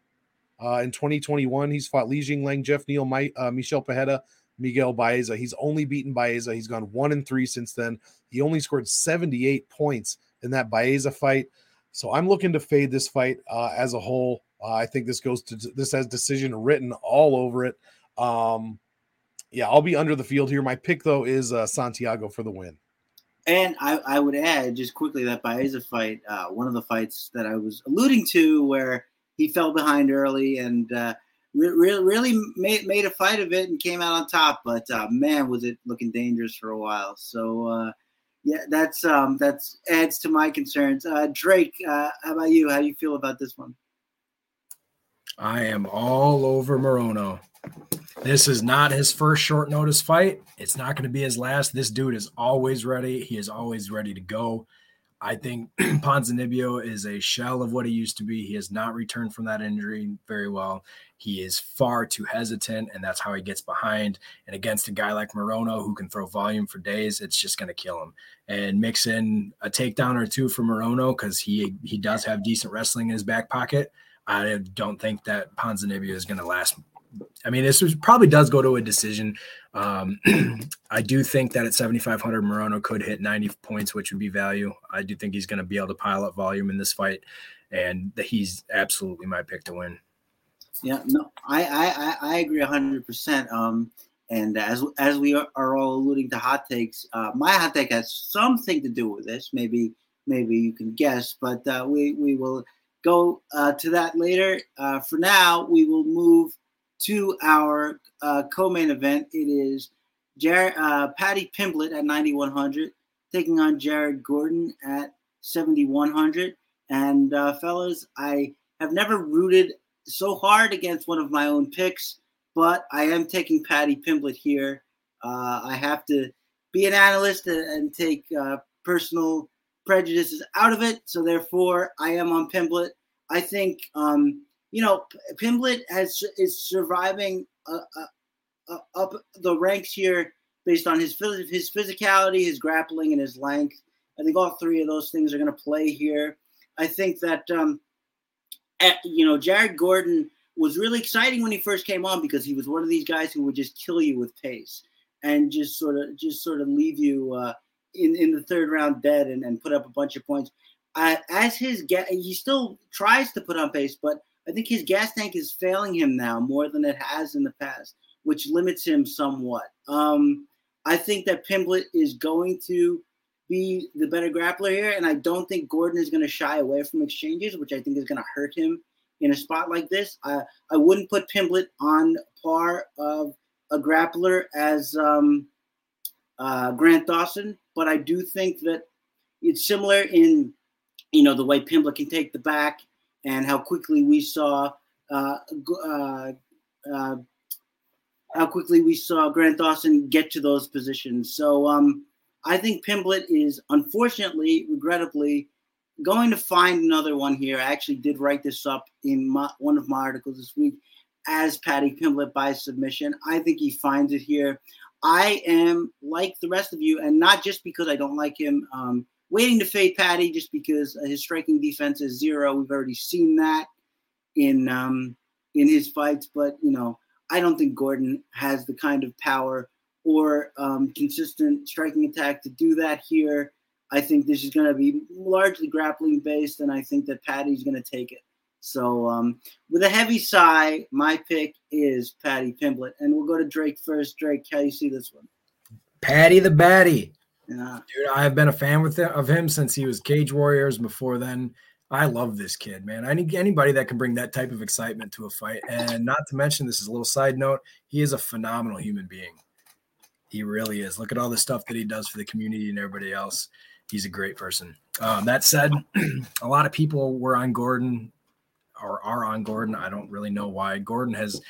uh, in 2021, he's fought Li Jingliang, Jeff Neal, My, uh, Michel Pereira, Miguel Baeza. He's only beaten Baeza. He's gone one and three since then. He only scored 78 points in that Baeza fight. So I'm looking to fade this fight uh, as a whole. Uh, I think this goes to this has decision written all over it. Um, yeah, I'll be under the field here. My pick though is uh, Santiago for the win. And I, I would add just quickly that Baeza fight, uh, one of the fights that I was alluding to, where he fell behind early, and uh, really really made made a fight of it and came out on top. But uh, man, was it looking dangerous for a while. So uh, yeah, that's um, that's adds to my concerns. Uh, Drake, uh, how about you? How do you feel about this one? I am all over Morono. This is not his first short notice fight. It's not going to be his last. This dude is always ready. He is always ready to go. I think Ponzinibbio is a shell of what he used to be. He has not returned from that injury very well. He is far too hesitant, and that's how he gets behind. And against a guy like Morono who can throw volume for days, it's just going to kill him. And mix in a takedown or two for Morono because he he does have decent wrestling in his back pocket. I don't think that Ponzinibbio is going to last I mean, this was, probably does go to a decision. Um, I do think that at 7,500, Morono could hit 90 points, which would be value. I do think he's going to be able to pile up volume in this fight, and that he's absolutely my pick to win. Yeah, no, I I, I agree 100. Um, percent And as as we are all alluding to hot takes, uh, my hot take has something to do with this. Maybe maybe you can guess, but uh, we we will go uh, to that later. Uh, for now, we will move to our uh, co-main event. It is Jared, uh, Paddy Pimblett at 9100 taking on Jared Gordon at 7100. And uh, fellas, I have never rooted so hard against one of my own picks, but I am taking Paddy Pimblett here. Uh, I have to be an analyst and, and take uh, personal prejudices out of it. So therefore, I am on Pimblett. I think um, you know, Pimblett has is surviving uh, uh, uh, up the ranks here based on his his physicality, his grappling, and his length. I think all three of those things are going to play here. I think that um, at, you know Jared Gordon was really exciting when he first came on because he was one of these guys who would just kill you with pace and just sort of just sort of leave you uh, in in the third round dead and, and put up a bunch of points. Uh, as his get, he still tries to put on pace, but I think his gas tank is failing him now more than it has in the past, which limits him somewhat. Um, I think that Pimblett is going to be the better grappler here, and I don't think Gordon is going to shy away from exchanges, which I think is going to hurt him in a spot like this. I, I wouldn't put Pimblett on par of a grappler as um, uh, Grant Dawson, but I do think that it's similar in you know the way Pimblett can take the back and how quickly we saw uh, uh, uh, how quickly we saw Grant Dawson get to those positions. So um, I think Pimblett is unfortunately, regrettably, going to find another one here. I actually did write this up in my, one of my articles this week as Paddy Pimblett by submission. I think he finds it here. I am like the rest of you, and not just because I don't like him. Um, waiting to fade Paddy just because his striking defense is zero. We've already seen that in um, in his fights, but you know, I don't think Gordon has the kind of power or um, consistent striking attack to do that here. I think this is going to be largely grappling based, and I think that Paddy's going to take it. So, um, with a heavy sigh, my pick is Paddy Pimblett, and we'll go to Drake first. Drake, how do you see this one? Paddy the Baddy. Yeah. Dude, I've been a fan with of him since he was Cage Warriors. Before then, I love this kid, man. I need anybody that can bring that type of excitement to a fight. And not to mention, this is a little side note, he is a phenomenal human being. He really is. Look at all the stuff that he does for the community and everybody else. He's a great person. Um, that said, a lot of people were on Gordon or are on Gordon. I don't really know why. Gordon has,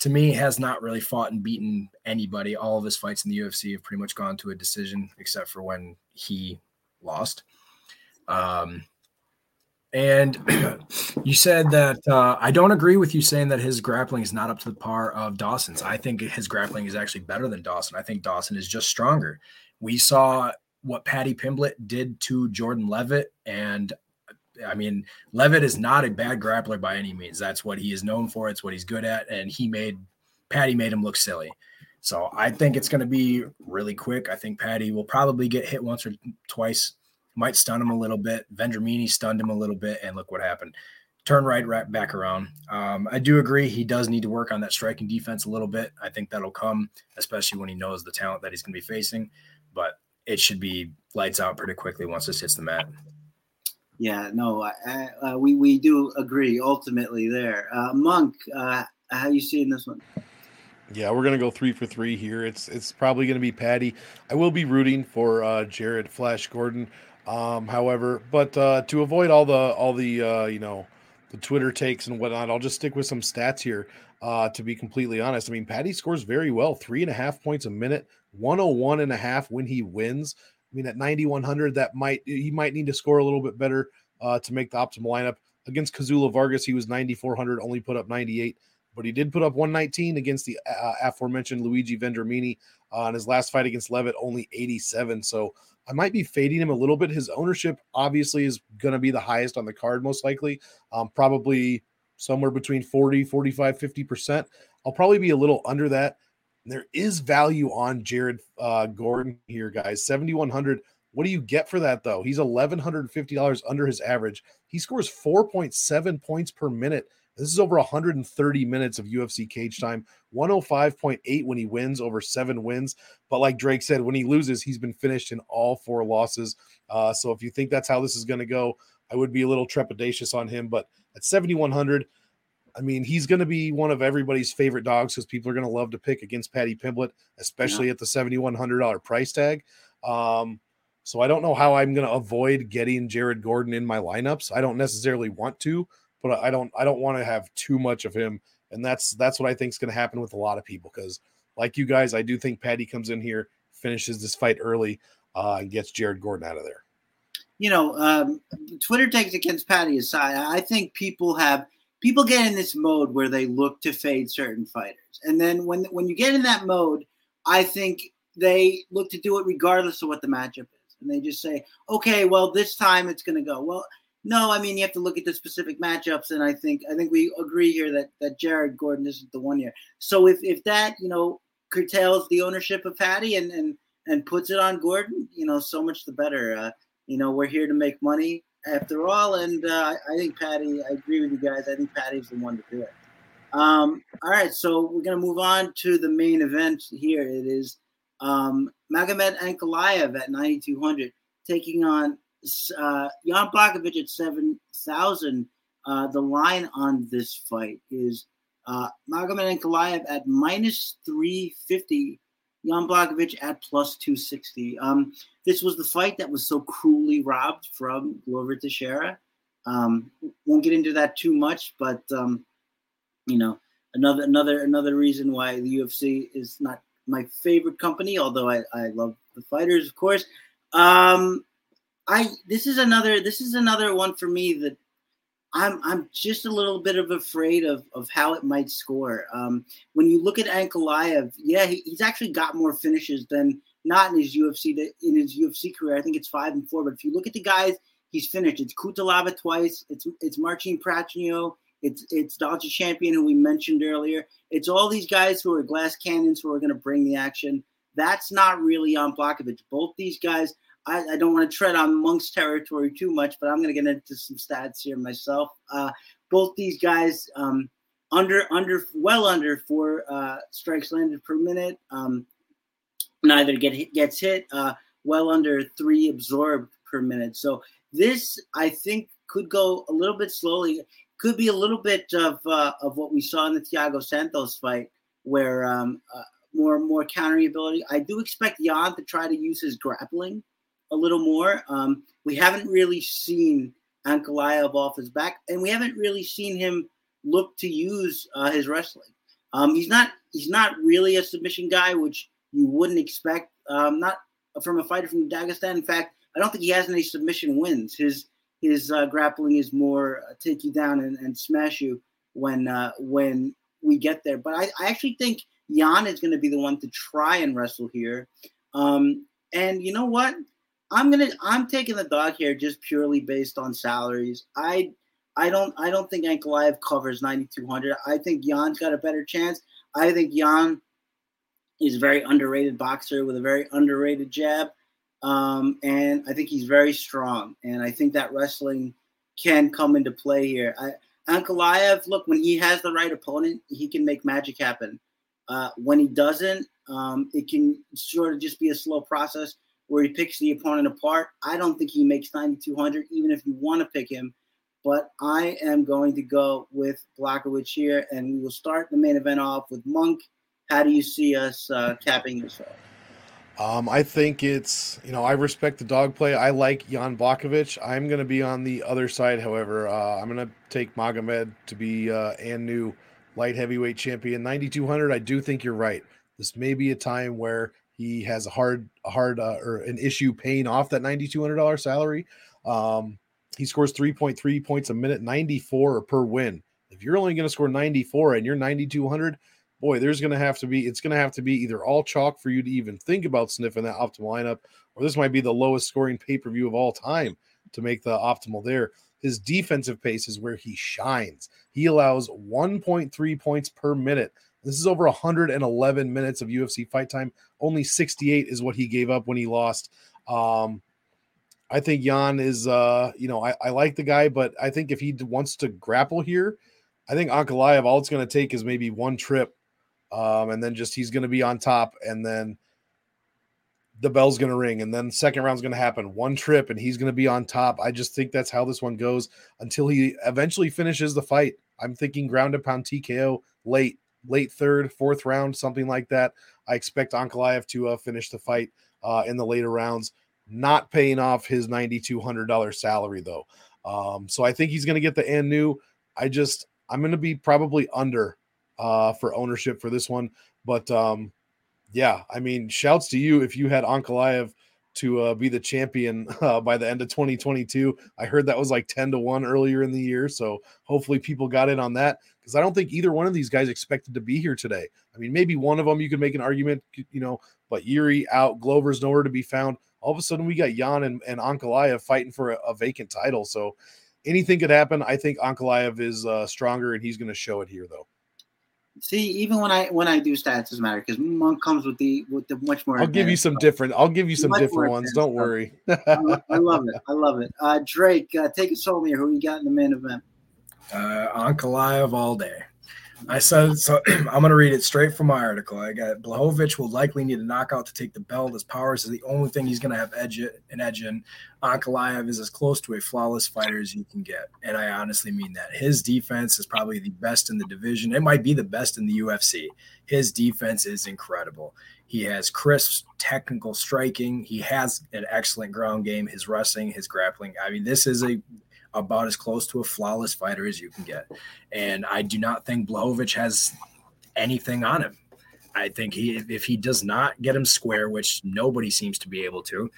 to me, has not really fought and beaten anybody. All of his fights in the UFC have pretty much gone to a decision, except for when he lost. Um, and you said that uh, I don't agree with you saying that his grappling is not up to the par of Dawson's. I think his grappling is actually better than Dawson. I think Dawson is just stronger. We saw what Paddy Pimblett did to Jordan Levitt, and I mean, Levitt is not a bad grappler by any means. That's what he is known for. It's what he's good at. And he made Paddy made him look silly. So I think it's going to be really quick. I think Paddy will probably get hit once or twice, might stun him a little bit. Vendramini stunned him a little bit, and look what happened. Turn right, right back around. Um, I do agree he does need to work on that striking defense a little bit. I think that'll come, especially when he knows the talent that he's going to be facing. But it should be lights out pretty quickly once this hits the mat. Yeah, no, I, I, uh, we we do agree ultimately there. Uh, Monk, uh, how you seeing this one? Yeah, we're gonna go three for three here. It's it's probably gonna be Paddy. I will be rooting for uh, Jared Flash Gordon, um, however, but uh, to avoid all the all the uh, you know the Twitter takes and whatnot, I'll just stick with some stats here. Uh, to be completely honest, I mean Paddy scores very well, three and a half points a minute, 101 and a half when he wins. I mean at 9100, that might he might need to score a little bit better uh, to make the optimal lineup. Against Kazula Vargas, he was 9400, only put up 98 but he did put up 119 against the uh, aforementioned Luigi Vendramini uh, his last fight against Levitt, only 87. So I might be fading him a little bit. His ownership obviously is going to be the highest on the card, most likely, um, probably somewhere between 40, 45, 50%. I'll probably be a little under that. There is value on Jared uh, Gordon here, guys. 7,100. What do you get for that, though? He's $1,150 under his average. He scores 4.7 points per minute this is over 130 minutes of UFC cage time, 105.8 when he wins, over seven wins. But like Drake said, when he loses, he's been finished in all four losses. Uh, so if you think that's how this is going to go, I would be a little trepidatious on him. But at 7,100, I mean, he's going to be one of everybody's favorite dogs because people are going to love to pick against Paddy Pimblett, especially yeah. at the $7,100 price tag. Um, so I don't know how I'm going to avoid getting Jared Gordon in my lineups. I don't necessarily want to, but I don't I don't want to have too much of him, and that's that's what I think is going to happen with a lot of people because like you guys, I do think Paddy comes in here, finishes this fight early, uh, and gets Jared Gordon out of there. You know, um, Twitter takes against Paddy aside. I think people have people get in this mode where they look to fade certain fighters, and then when when you get in that mode, I think they look to do it regardless of what the matchup is, and they just say, okay, well this time it's going to go well. No, I mean you have to look at the specific matchups, and I think I think we agree here that that Jared Gordon isn't the one here. So if if that you know curtails the ownership of Paddy and and and puts it on Gordon, you know, so much the better. Uh, you know, we're here to make money after all, and uh, I think Paddy, I agree with you guys. I think Paddy's the one to do it. Um, all right, so we're gonna move on to the main event here. It is um, Magomed Ankalaev at 9200 taking on uh, Jan Blachowicz at 7,000. Uh, the line on this fight is uh, Magomed Ankalaev at minus 350, Jan Blachowicz at plus 260. Um, this was the fight that was so cruelly robbed from Glover Teixeira. Um, won't get into that too much, but um, you know, another another another reason why the UFC is not my favorite company, although I, I love the fighters, of course. Um, I this is another this is another one for me that I'm I'm just a little bit of afraid of of how it might score. Um, when you look at Ankalaev, yeah, he, he's actually got more finishes than not in his UFC in his UFC career. I think it's five and four. But if you look at the guys he's finished, it's Cutelaba twice. It's it's Marcin Prachnio. It's it's Dodger Champion who we mentioned earlier. It's all these guys who are glass cannons who are going to bring the action. That's not really on Blachowicz. Both these guys I, I don't want to tread on Monk's territory too much, but I'm going to get into some stats here myself. Uh, both these guys um, under under well under four uh, strikes landed per minute. Um, neither get hit, gets hit. Uh, well under three absorbed per minute. So this I think could go a little bit slowly. Could be a little bit of uh, of what we saw in the Thiago Santos fight, where um, uh, more more countering ability. I do expect Jan to try to use his grappling a little more. Um, we haven't really seen Ankalaev off his back, and we haven't really seen him look to use uh, his wrestling. Um, he's not he's not really a submission guy, which you wouldn't expect. Um, not from a fighter from Dagestan. In fact, I don't think he has any submission wins. His his uh, grappling is more uh, take you down and, and smash you when uh, when we get there. But I, I actually think Jan is going to be the one to try and wrestle here. Um, and you know what? I'm gonna I'm taking the dog here just purely based on salaries. I I don't I don't think Ankalaev covers 9200. I think Jan's got a better chance. I think Jan is a very underrated boxer with a very underrated jab. Um, and I think he's very strong. And I think that wrestling can come into play here. I, Ankalaev, look, when he has the right opponent, he can make magic happen. Uh, when he doesn't, um, it can sort of just be a slow process where he picks the opponent apart. I don't think he makes 9,200, even if you want to pick him. but I am going to go with Blachowicz here, and we will start the main event off with Monk. How do you see us uh, capping this off? Um, I think it's you know I respect the dog play. I like Jan Blachowicz. I'm going to be on the other side, however. Uh, I'm going to take Magomed to be uh, and new light heavyweight champion, 9200. I do think you're right. This may be a time where he has a hard, a hard uh, or an issue paying off that $9,200 salary. Um, he scores 3.3 points a minute, 94 per win. If you're only going to score 94 and you're 9,200, boy, there's going to have to be, it's going to have to be either all chalk for you to even think about sniffing that optimal lineup, or this might be the lowest scoring pay per view of all time to make the optimal there. His defensive pace is where he shines. He allows 1.3 points per minute. This is over 111 minutes of UFC fight time. Only 68 is what he gave up when he lost. Um, I think Jan is, uh, you know, I, I like the guy, but I think if he wants to grapple here, I think Ankalaev, all it's going to take is maybe one trip um, and then just he's going to be on top, and then the bell's going to ring, and then second round's going to happen. One trip, and he's going to be on top. I just think that's how this one goes until he eventually finishes the fight. I'm thinking ground and pound TKO late, late third, fourth round, something like that. I expect Ankalaev to uh, finish the fight uh, in the later rounds, not paying off his $9,200 salary though. Um, so I think he's going to get the and new. I just I'm going to be probably under uh, for ownership for this one. But um, yeah, I mean, shouts to you if you had Ankalaev to uh, be the champion uh, by the end of 2022. I heard that was like 10 to 1 earlier in the year. So hopefully people got in on that because I don't think either one of these guys expected to be here today. I mean, maybe one of them you could make an argument, you know, but Yuri out, Glover's nowhere to be found. All of a sudden, we got Jan and, and Ankalaev fighting for a, a vacant title. So anything could happen. I think Ankalaev is uh, stronger and he's going to show it here, though. See, even when I when I do stats doesn't matter because Monk comes with the with the much more. I'll give you some stuff. different. I'll give you some different ones. Don't worry. I, I, love it. I love it. Uh, Drake, uh, take us home here. Who you got in the main event? Uh, Ankalaev all day. I said so. I'm going to read it straight from my article. I got Blachowicz will likely need a knockout to take the belt. His powers is the only thing he's going to have edge an edge in. Ankalaev is as close to a flawless fighter as you can get, and I honestly mean that. His defense is probably the best in the division. It might be the best in the UFC. His defense is incredible. He has crisp technical striking. He has an excellent ground game. His wrestling, his grappling. I mean, this is a about as close to a flawless fighter as you can get. And I do not think Blachowicz has anything on him. I think he if he does not get him square, which nobody seems to be able to,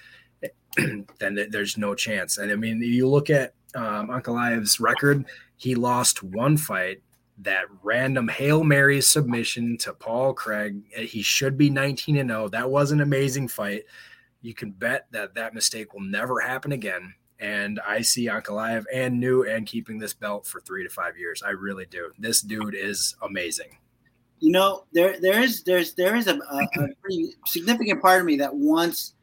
then there's no chance. And I mean, you look at um, Ankalaev's record, he lost one fight, that random Hail Mary submission to Paul Craig. He should be 19 and 0. That was an amazing fight. You can bet that that mistake will never happen again. And I see Ankalaev and new and keeping this belt for three to five years. I really do. This dude is amazing. You know, there there is there's there is a, a, a pretty significant part of me that wants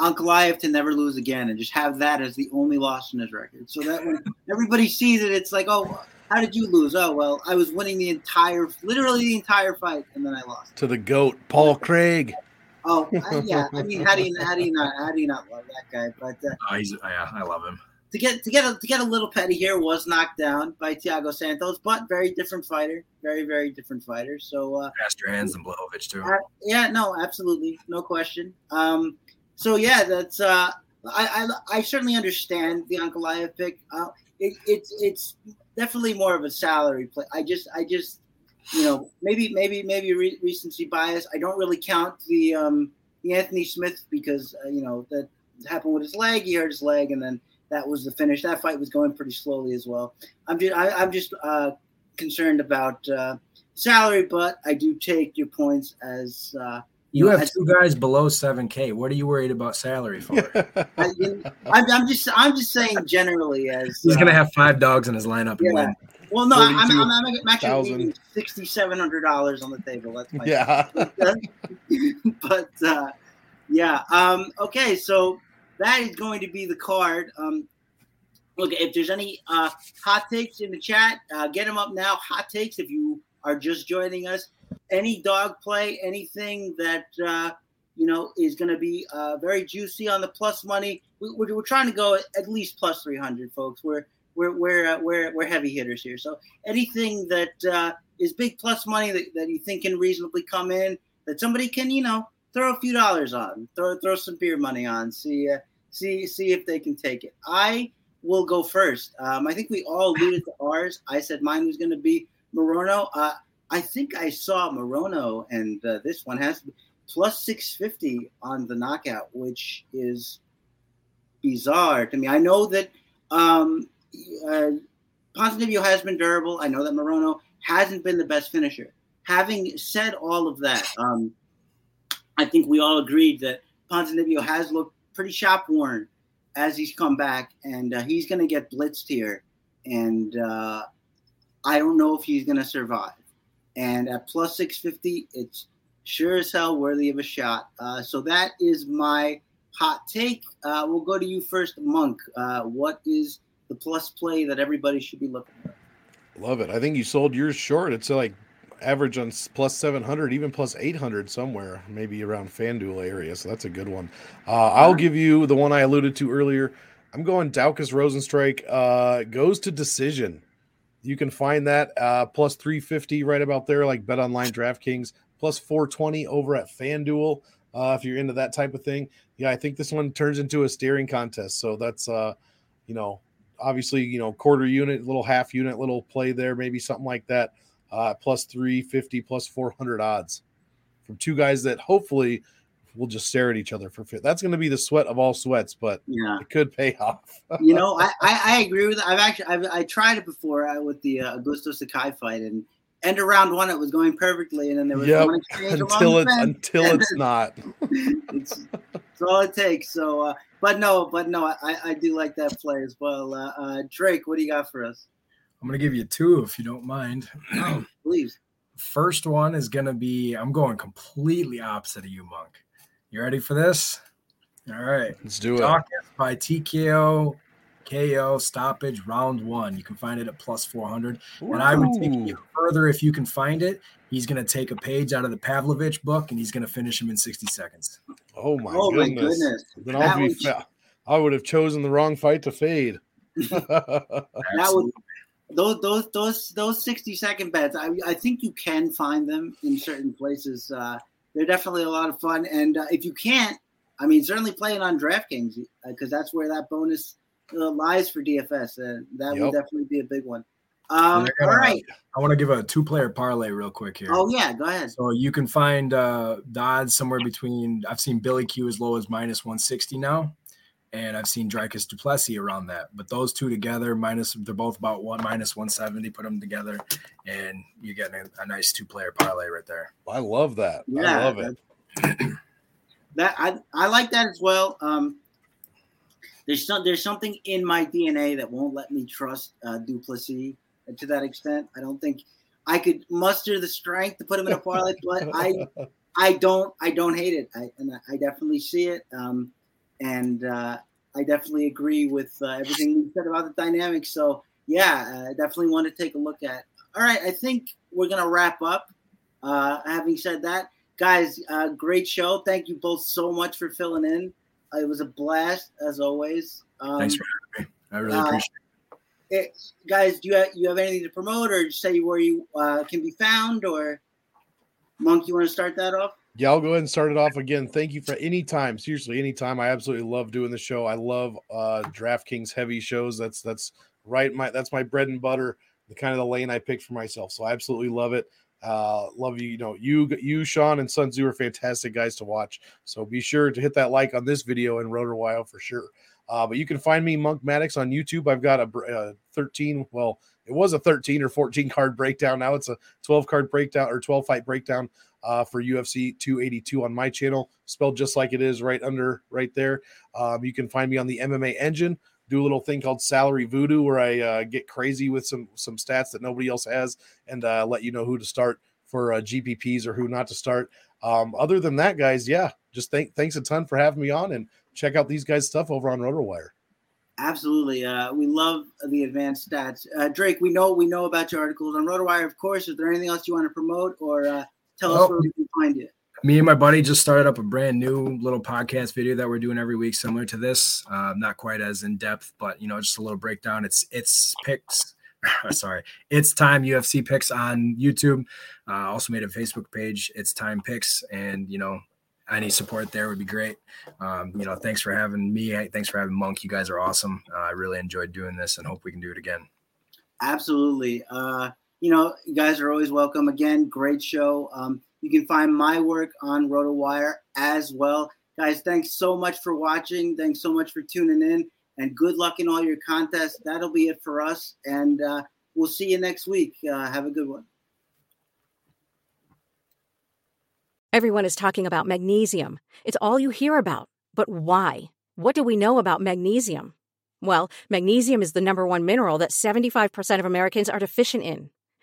Ankalaev to never lose again and just have that as the only loss in his record. So that when everybody sees it, it's like, oh, how did you lose? Oh, well, I was winning the entire, literally the entire fight, and then I lost. To the goat, Paul Craig. Oh I, yeah, I mean, how do you how do you not how do you not love that guy? But uh, oh, he's yeah, I love him. To get to get a, to get a little petty here was knocked down by Thiago Santos, but very different fighter, very very different fighter. So uh, faster hands than Blachowicz too. Uh, yeah, no, absolutely, no question. Um, so yeah, that's uh, I, I I certainly understand the Ankalaev pick. Uh, it, it's it's definitely more of a salary play. I just I just you know, maybe maybe maybe re- recency bias. I don't really count the um, the Anthony Smith because uh, you know that happened with his leg. He hurt his leg, and then that was the finish. That fight was going pretty slowly as well. I'm just I, am just uh, concerned about uh, salary, but I do take your points as. Uh, you, have two guys below seven K. What are you worried about salary for? I, am just I'm just saying generally as he's uh, gonna have five dogs in his lineup yeah. Well, no, I'm, I'm, I'm, actually leaving sixty seven hundred dollars on the table. That's my yeah. but uh, yeah, um, okay, so that is going to be the card. Um, look, if there's any uh, hot takes in the chat, uh, get them up now. Hot takes if you are just joining us. Any dog play, anything that uh, you know is going to be uh, very juicy on the plus money. We, are trying to go at least plus three hundred, folks. We're we're we're uh, we're we're heavy hitters here. So anything that uh, is big plus money that, that you think can reasonably come in that somebody can you know throw a few dollars on, throw throw some beer money on, see uh, see see if they can take it. I will go first. Um, I think we all alluded to ours. I said mine was going to be Morono. Uh, I think I saw Morono, and uh, this one has plus 650 on the knockout, which is bizarre to me. I know that um, uh, Ponzinibbio has been durable. I know that Morono hasn't been the best finisher. Having said all of that, um, I think we all agreed that Ponzinibbio has looked pretty shop worn as he's come back, and uh, he's going to get blitzed here. And uh, I don't know if he's going to survive. And at plus 650, it's sure as hell worthy of a shot. Uh, so that is my hot take. Uh, we'll go to you first, Monk. Uh, what is the plus play that everybody should be looking at? Love it. I think you sold yours short. It's like average on plus 700, even plus 800 somewhere, maybe around FanDuel area. So that's a good one. Uh, I'll give you the one I alluded to earlier. I'm going Daukaus Rozenstruik uh, goes to decision. You can find that uh, plus 350 right about there, like Bet Online DraftKings, plus 420 over at FanDuel. Uh, if you're into that type of thing, yeah, I think this one turns into a steering contest. So that's, uh, you know, obviously, you know, quarter unit, little half unit, little play there, maybe something like that uh, plus 350, plus 400 odds from two guys that hopefully will just stare at each other for fit. That's going to be the sweat of all sweats, but yeah, it could pay off. you know, I, I, I, agree with. I've actually I've, I tried it before uh, with the uh, Augusto Sakai fight, and end of round one it was going perfectly, and then there was yep. one exchange until it's until it's not. it's, it's, all it takes. So, uh, but no, but no, I, I do like that play as well. Uh, uh, Drake, what do you got for us? I'm going to give you two if you don't mind. Please. First one is going to be I'm going completely opposite of you, Monk. You ready for this? All right. Let's do it. by TKO, KO, stoppage, round one. You can find it at plus 400. Ooh. And I would take you further if you can find it. He's going to take a page out of the Pavlovich book and he's going to finish him in 60 seconds. Oh, my oh goodness. My goodness. Then I'll be, was... I would have chosen the wrong fight to fade. that would those those those those 60 second bets I, I think you can find them in certain places uh, they're definitely a lot of fun and uh, if you can't i mean certainly playing on draftkings because uh, that's where that bonus uh, lies for dfs uh, that yep. would definitely be a big one um, all right i want to give a two player parlay real quick here oh yeah go ahead so you can find uh the odds somewhere between i've seen billy q as low as minus 160 now and I've seen Dricus Du Plessis around that. But those two together, minus they're both about one minus one seventy. Put them together, and you get a, a nice two player parlay right there. I love that. Yeah, I love it. That I I like that as well. Um, there's some there's something in my DNA that won't let me trust uh, Du Plessis to that extent. I don't think I could muster the strength to put him in a parlay, but I I don't I don't hate it. I and I definitely see it. Um, and uh, I definitely agree with uh, everything you said about the dynamics. So yeah, I definitely want to take a look at. All right, I think we're gonna wrap up. Uh, having said that, guys, uh, great show. Thank you both so much for filling in. It was a blast as always. Um, Thanks for having me. I really uh, appreciate it. it. Guys, do you have, you have anything to promote, or just say where you uh, can be found, or Monk, you want to start that off? Yeah, I'll go ahead and start it off again. Thank you for any time. Seriously, any time. I absolutely love doing the show. I love uh DraftKings heavy shows. That's that's right. My that's my bread and butter, the kind of the lane I picked for myself. So I absolutely love it. Uh love you. You know, you you, Sean and Sun Tzu are fantastic guys to watch. So be sure to hit that like on this video and RotoWire for sure. Uh, but you can find me Monk Maddox on YouTube. I've got a, a 13, well, it was a 13 or 14 card breakdown. Now it's a 12 card breakdown or 12 fight breakdown uh, for UFC 282 on my channel, spelled just like it is right under right there. Um, you can find me on the MMA Engine. Do a little thing called Salary Voodoo, where I uh, get crazy with some some stats that nobody else has, and uh, let you know who to start for uh, GPPs or who not to start. Um, other than that, guys, yeah, just thank thanks a ton for having me on, and check out these guys' stuff over on RotoWire. Absolutely, uh, we love the advanced stats. Uh, Drake, we know we know about your articles on RotoWire, of course. Is there anything else you want to promote or uh, Tell us where we can find you. Me and my buddy just started up a brand new little podcast video that we're doing every week, similar to this. Uh, not quite as in depth, but you know, just a little breakdown. It's it's picks. sorry, it's time UFC picks on YouTube. Uh, also made a Facebook page. It's time picks, and you know, any support there would be great. Um, you know, thanks for having me. Thanks for having Monk. You guys are awesome. Uh, I really enjoyed doing this, and hope we can do it again. Absolutely. Uh, you know, you guys are always welcome. Again, great show. Um, you can find my work on RotoWire as well. Guys, thanks so much for watching. Thanks so much for tuning in. And good luck in all your contests. That'll be it for us. And uh, we'll see you next week. Uh, have a good one. Everyone is talking about magnesium. It's all you hear about. But why? What do we know about magnesium? Well, magnesium is the number one mineral that 75% of Americans are deficient in.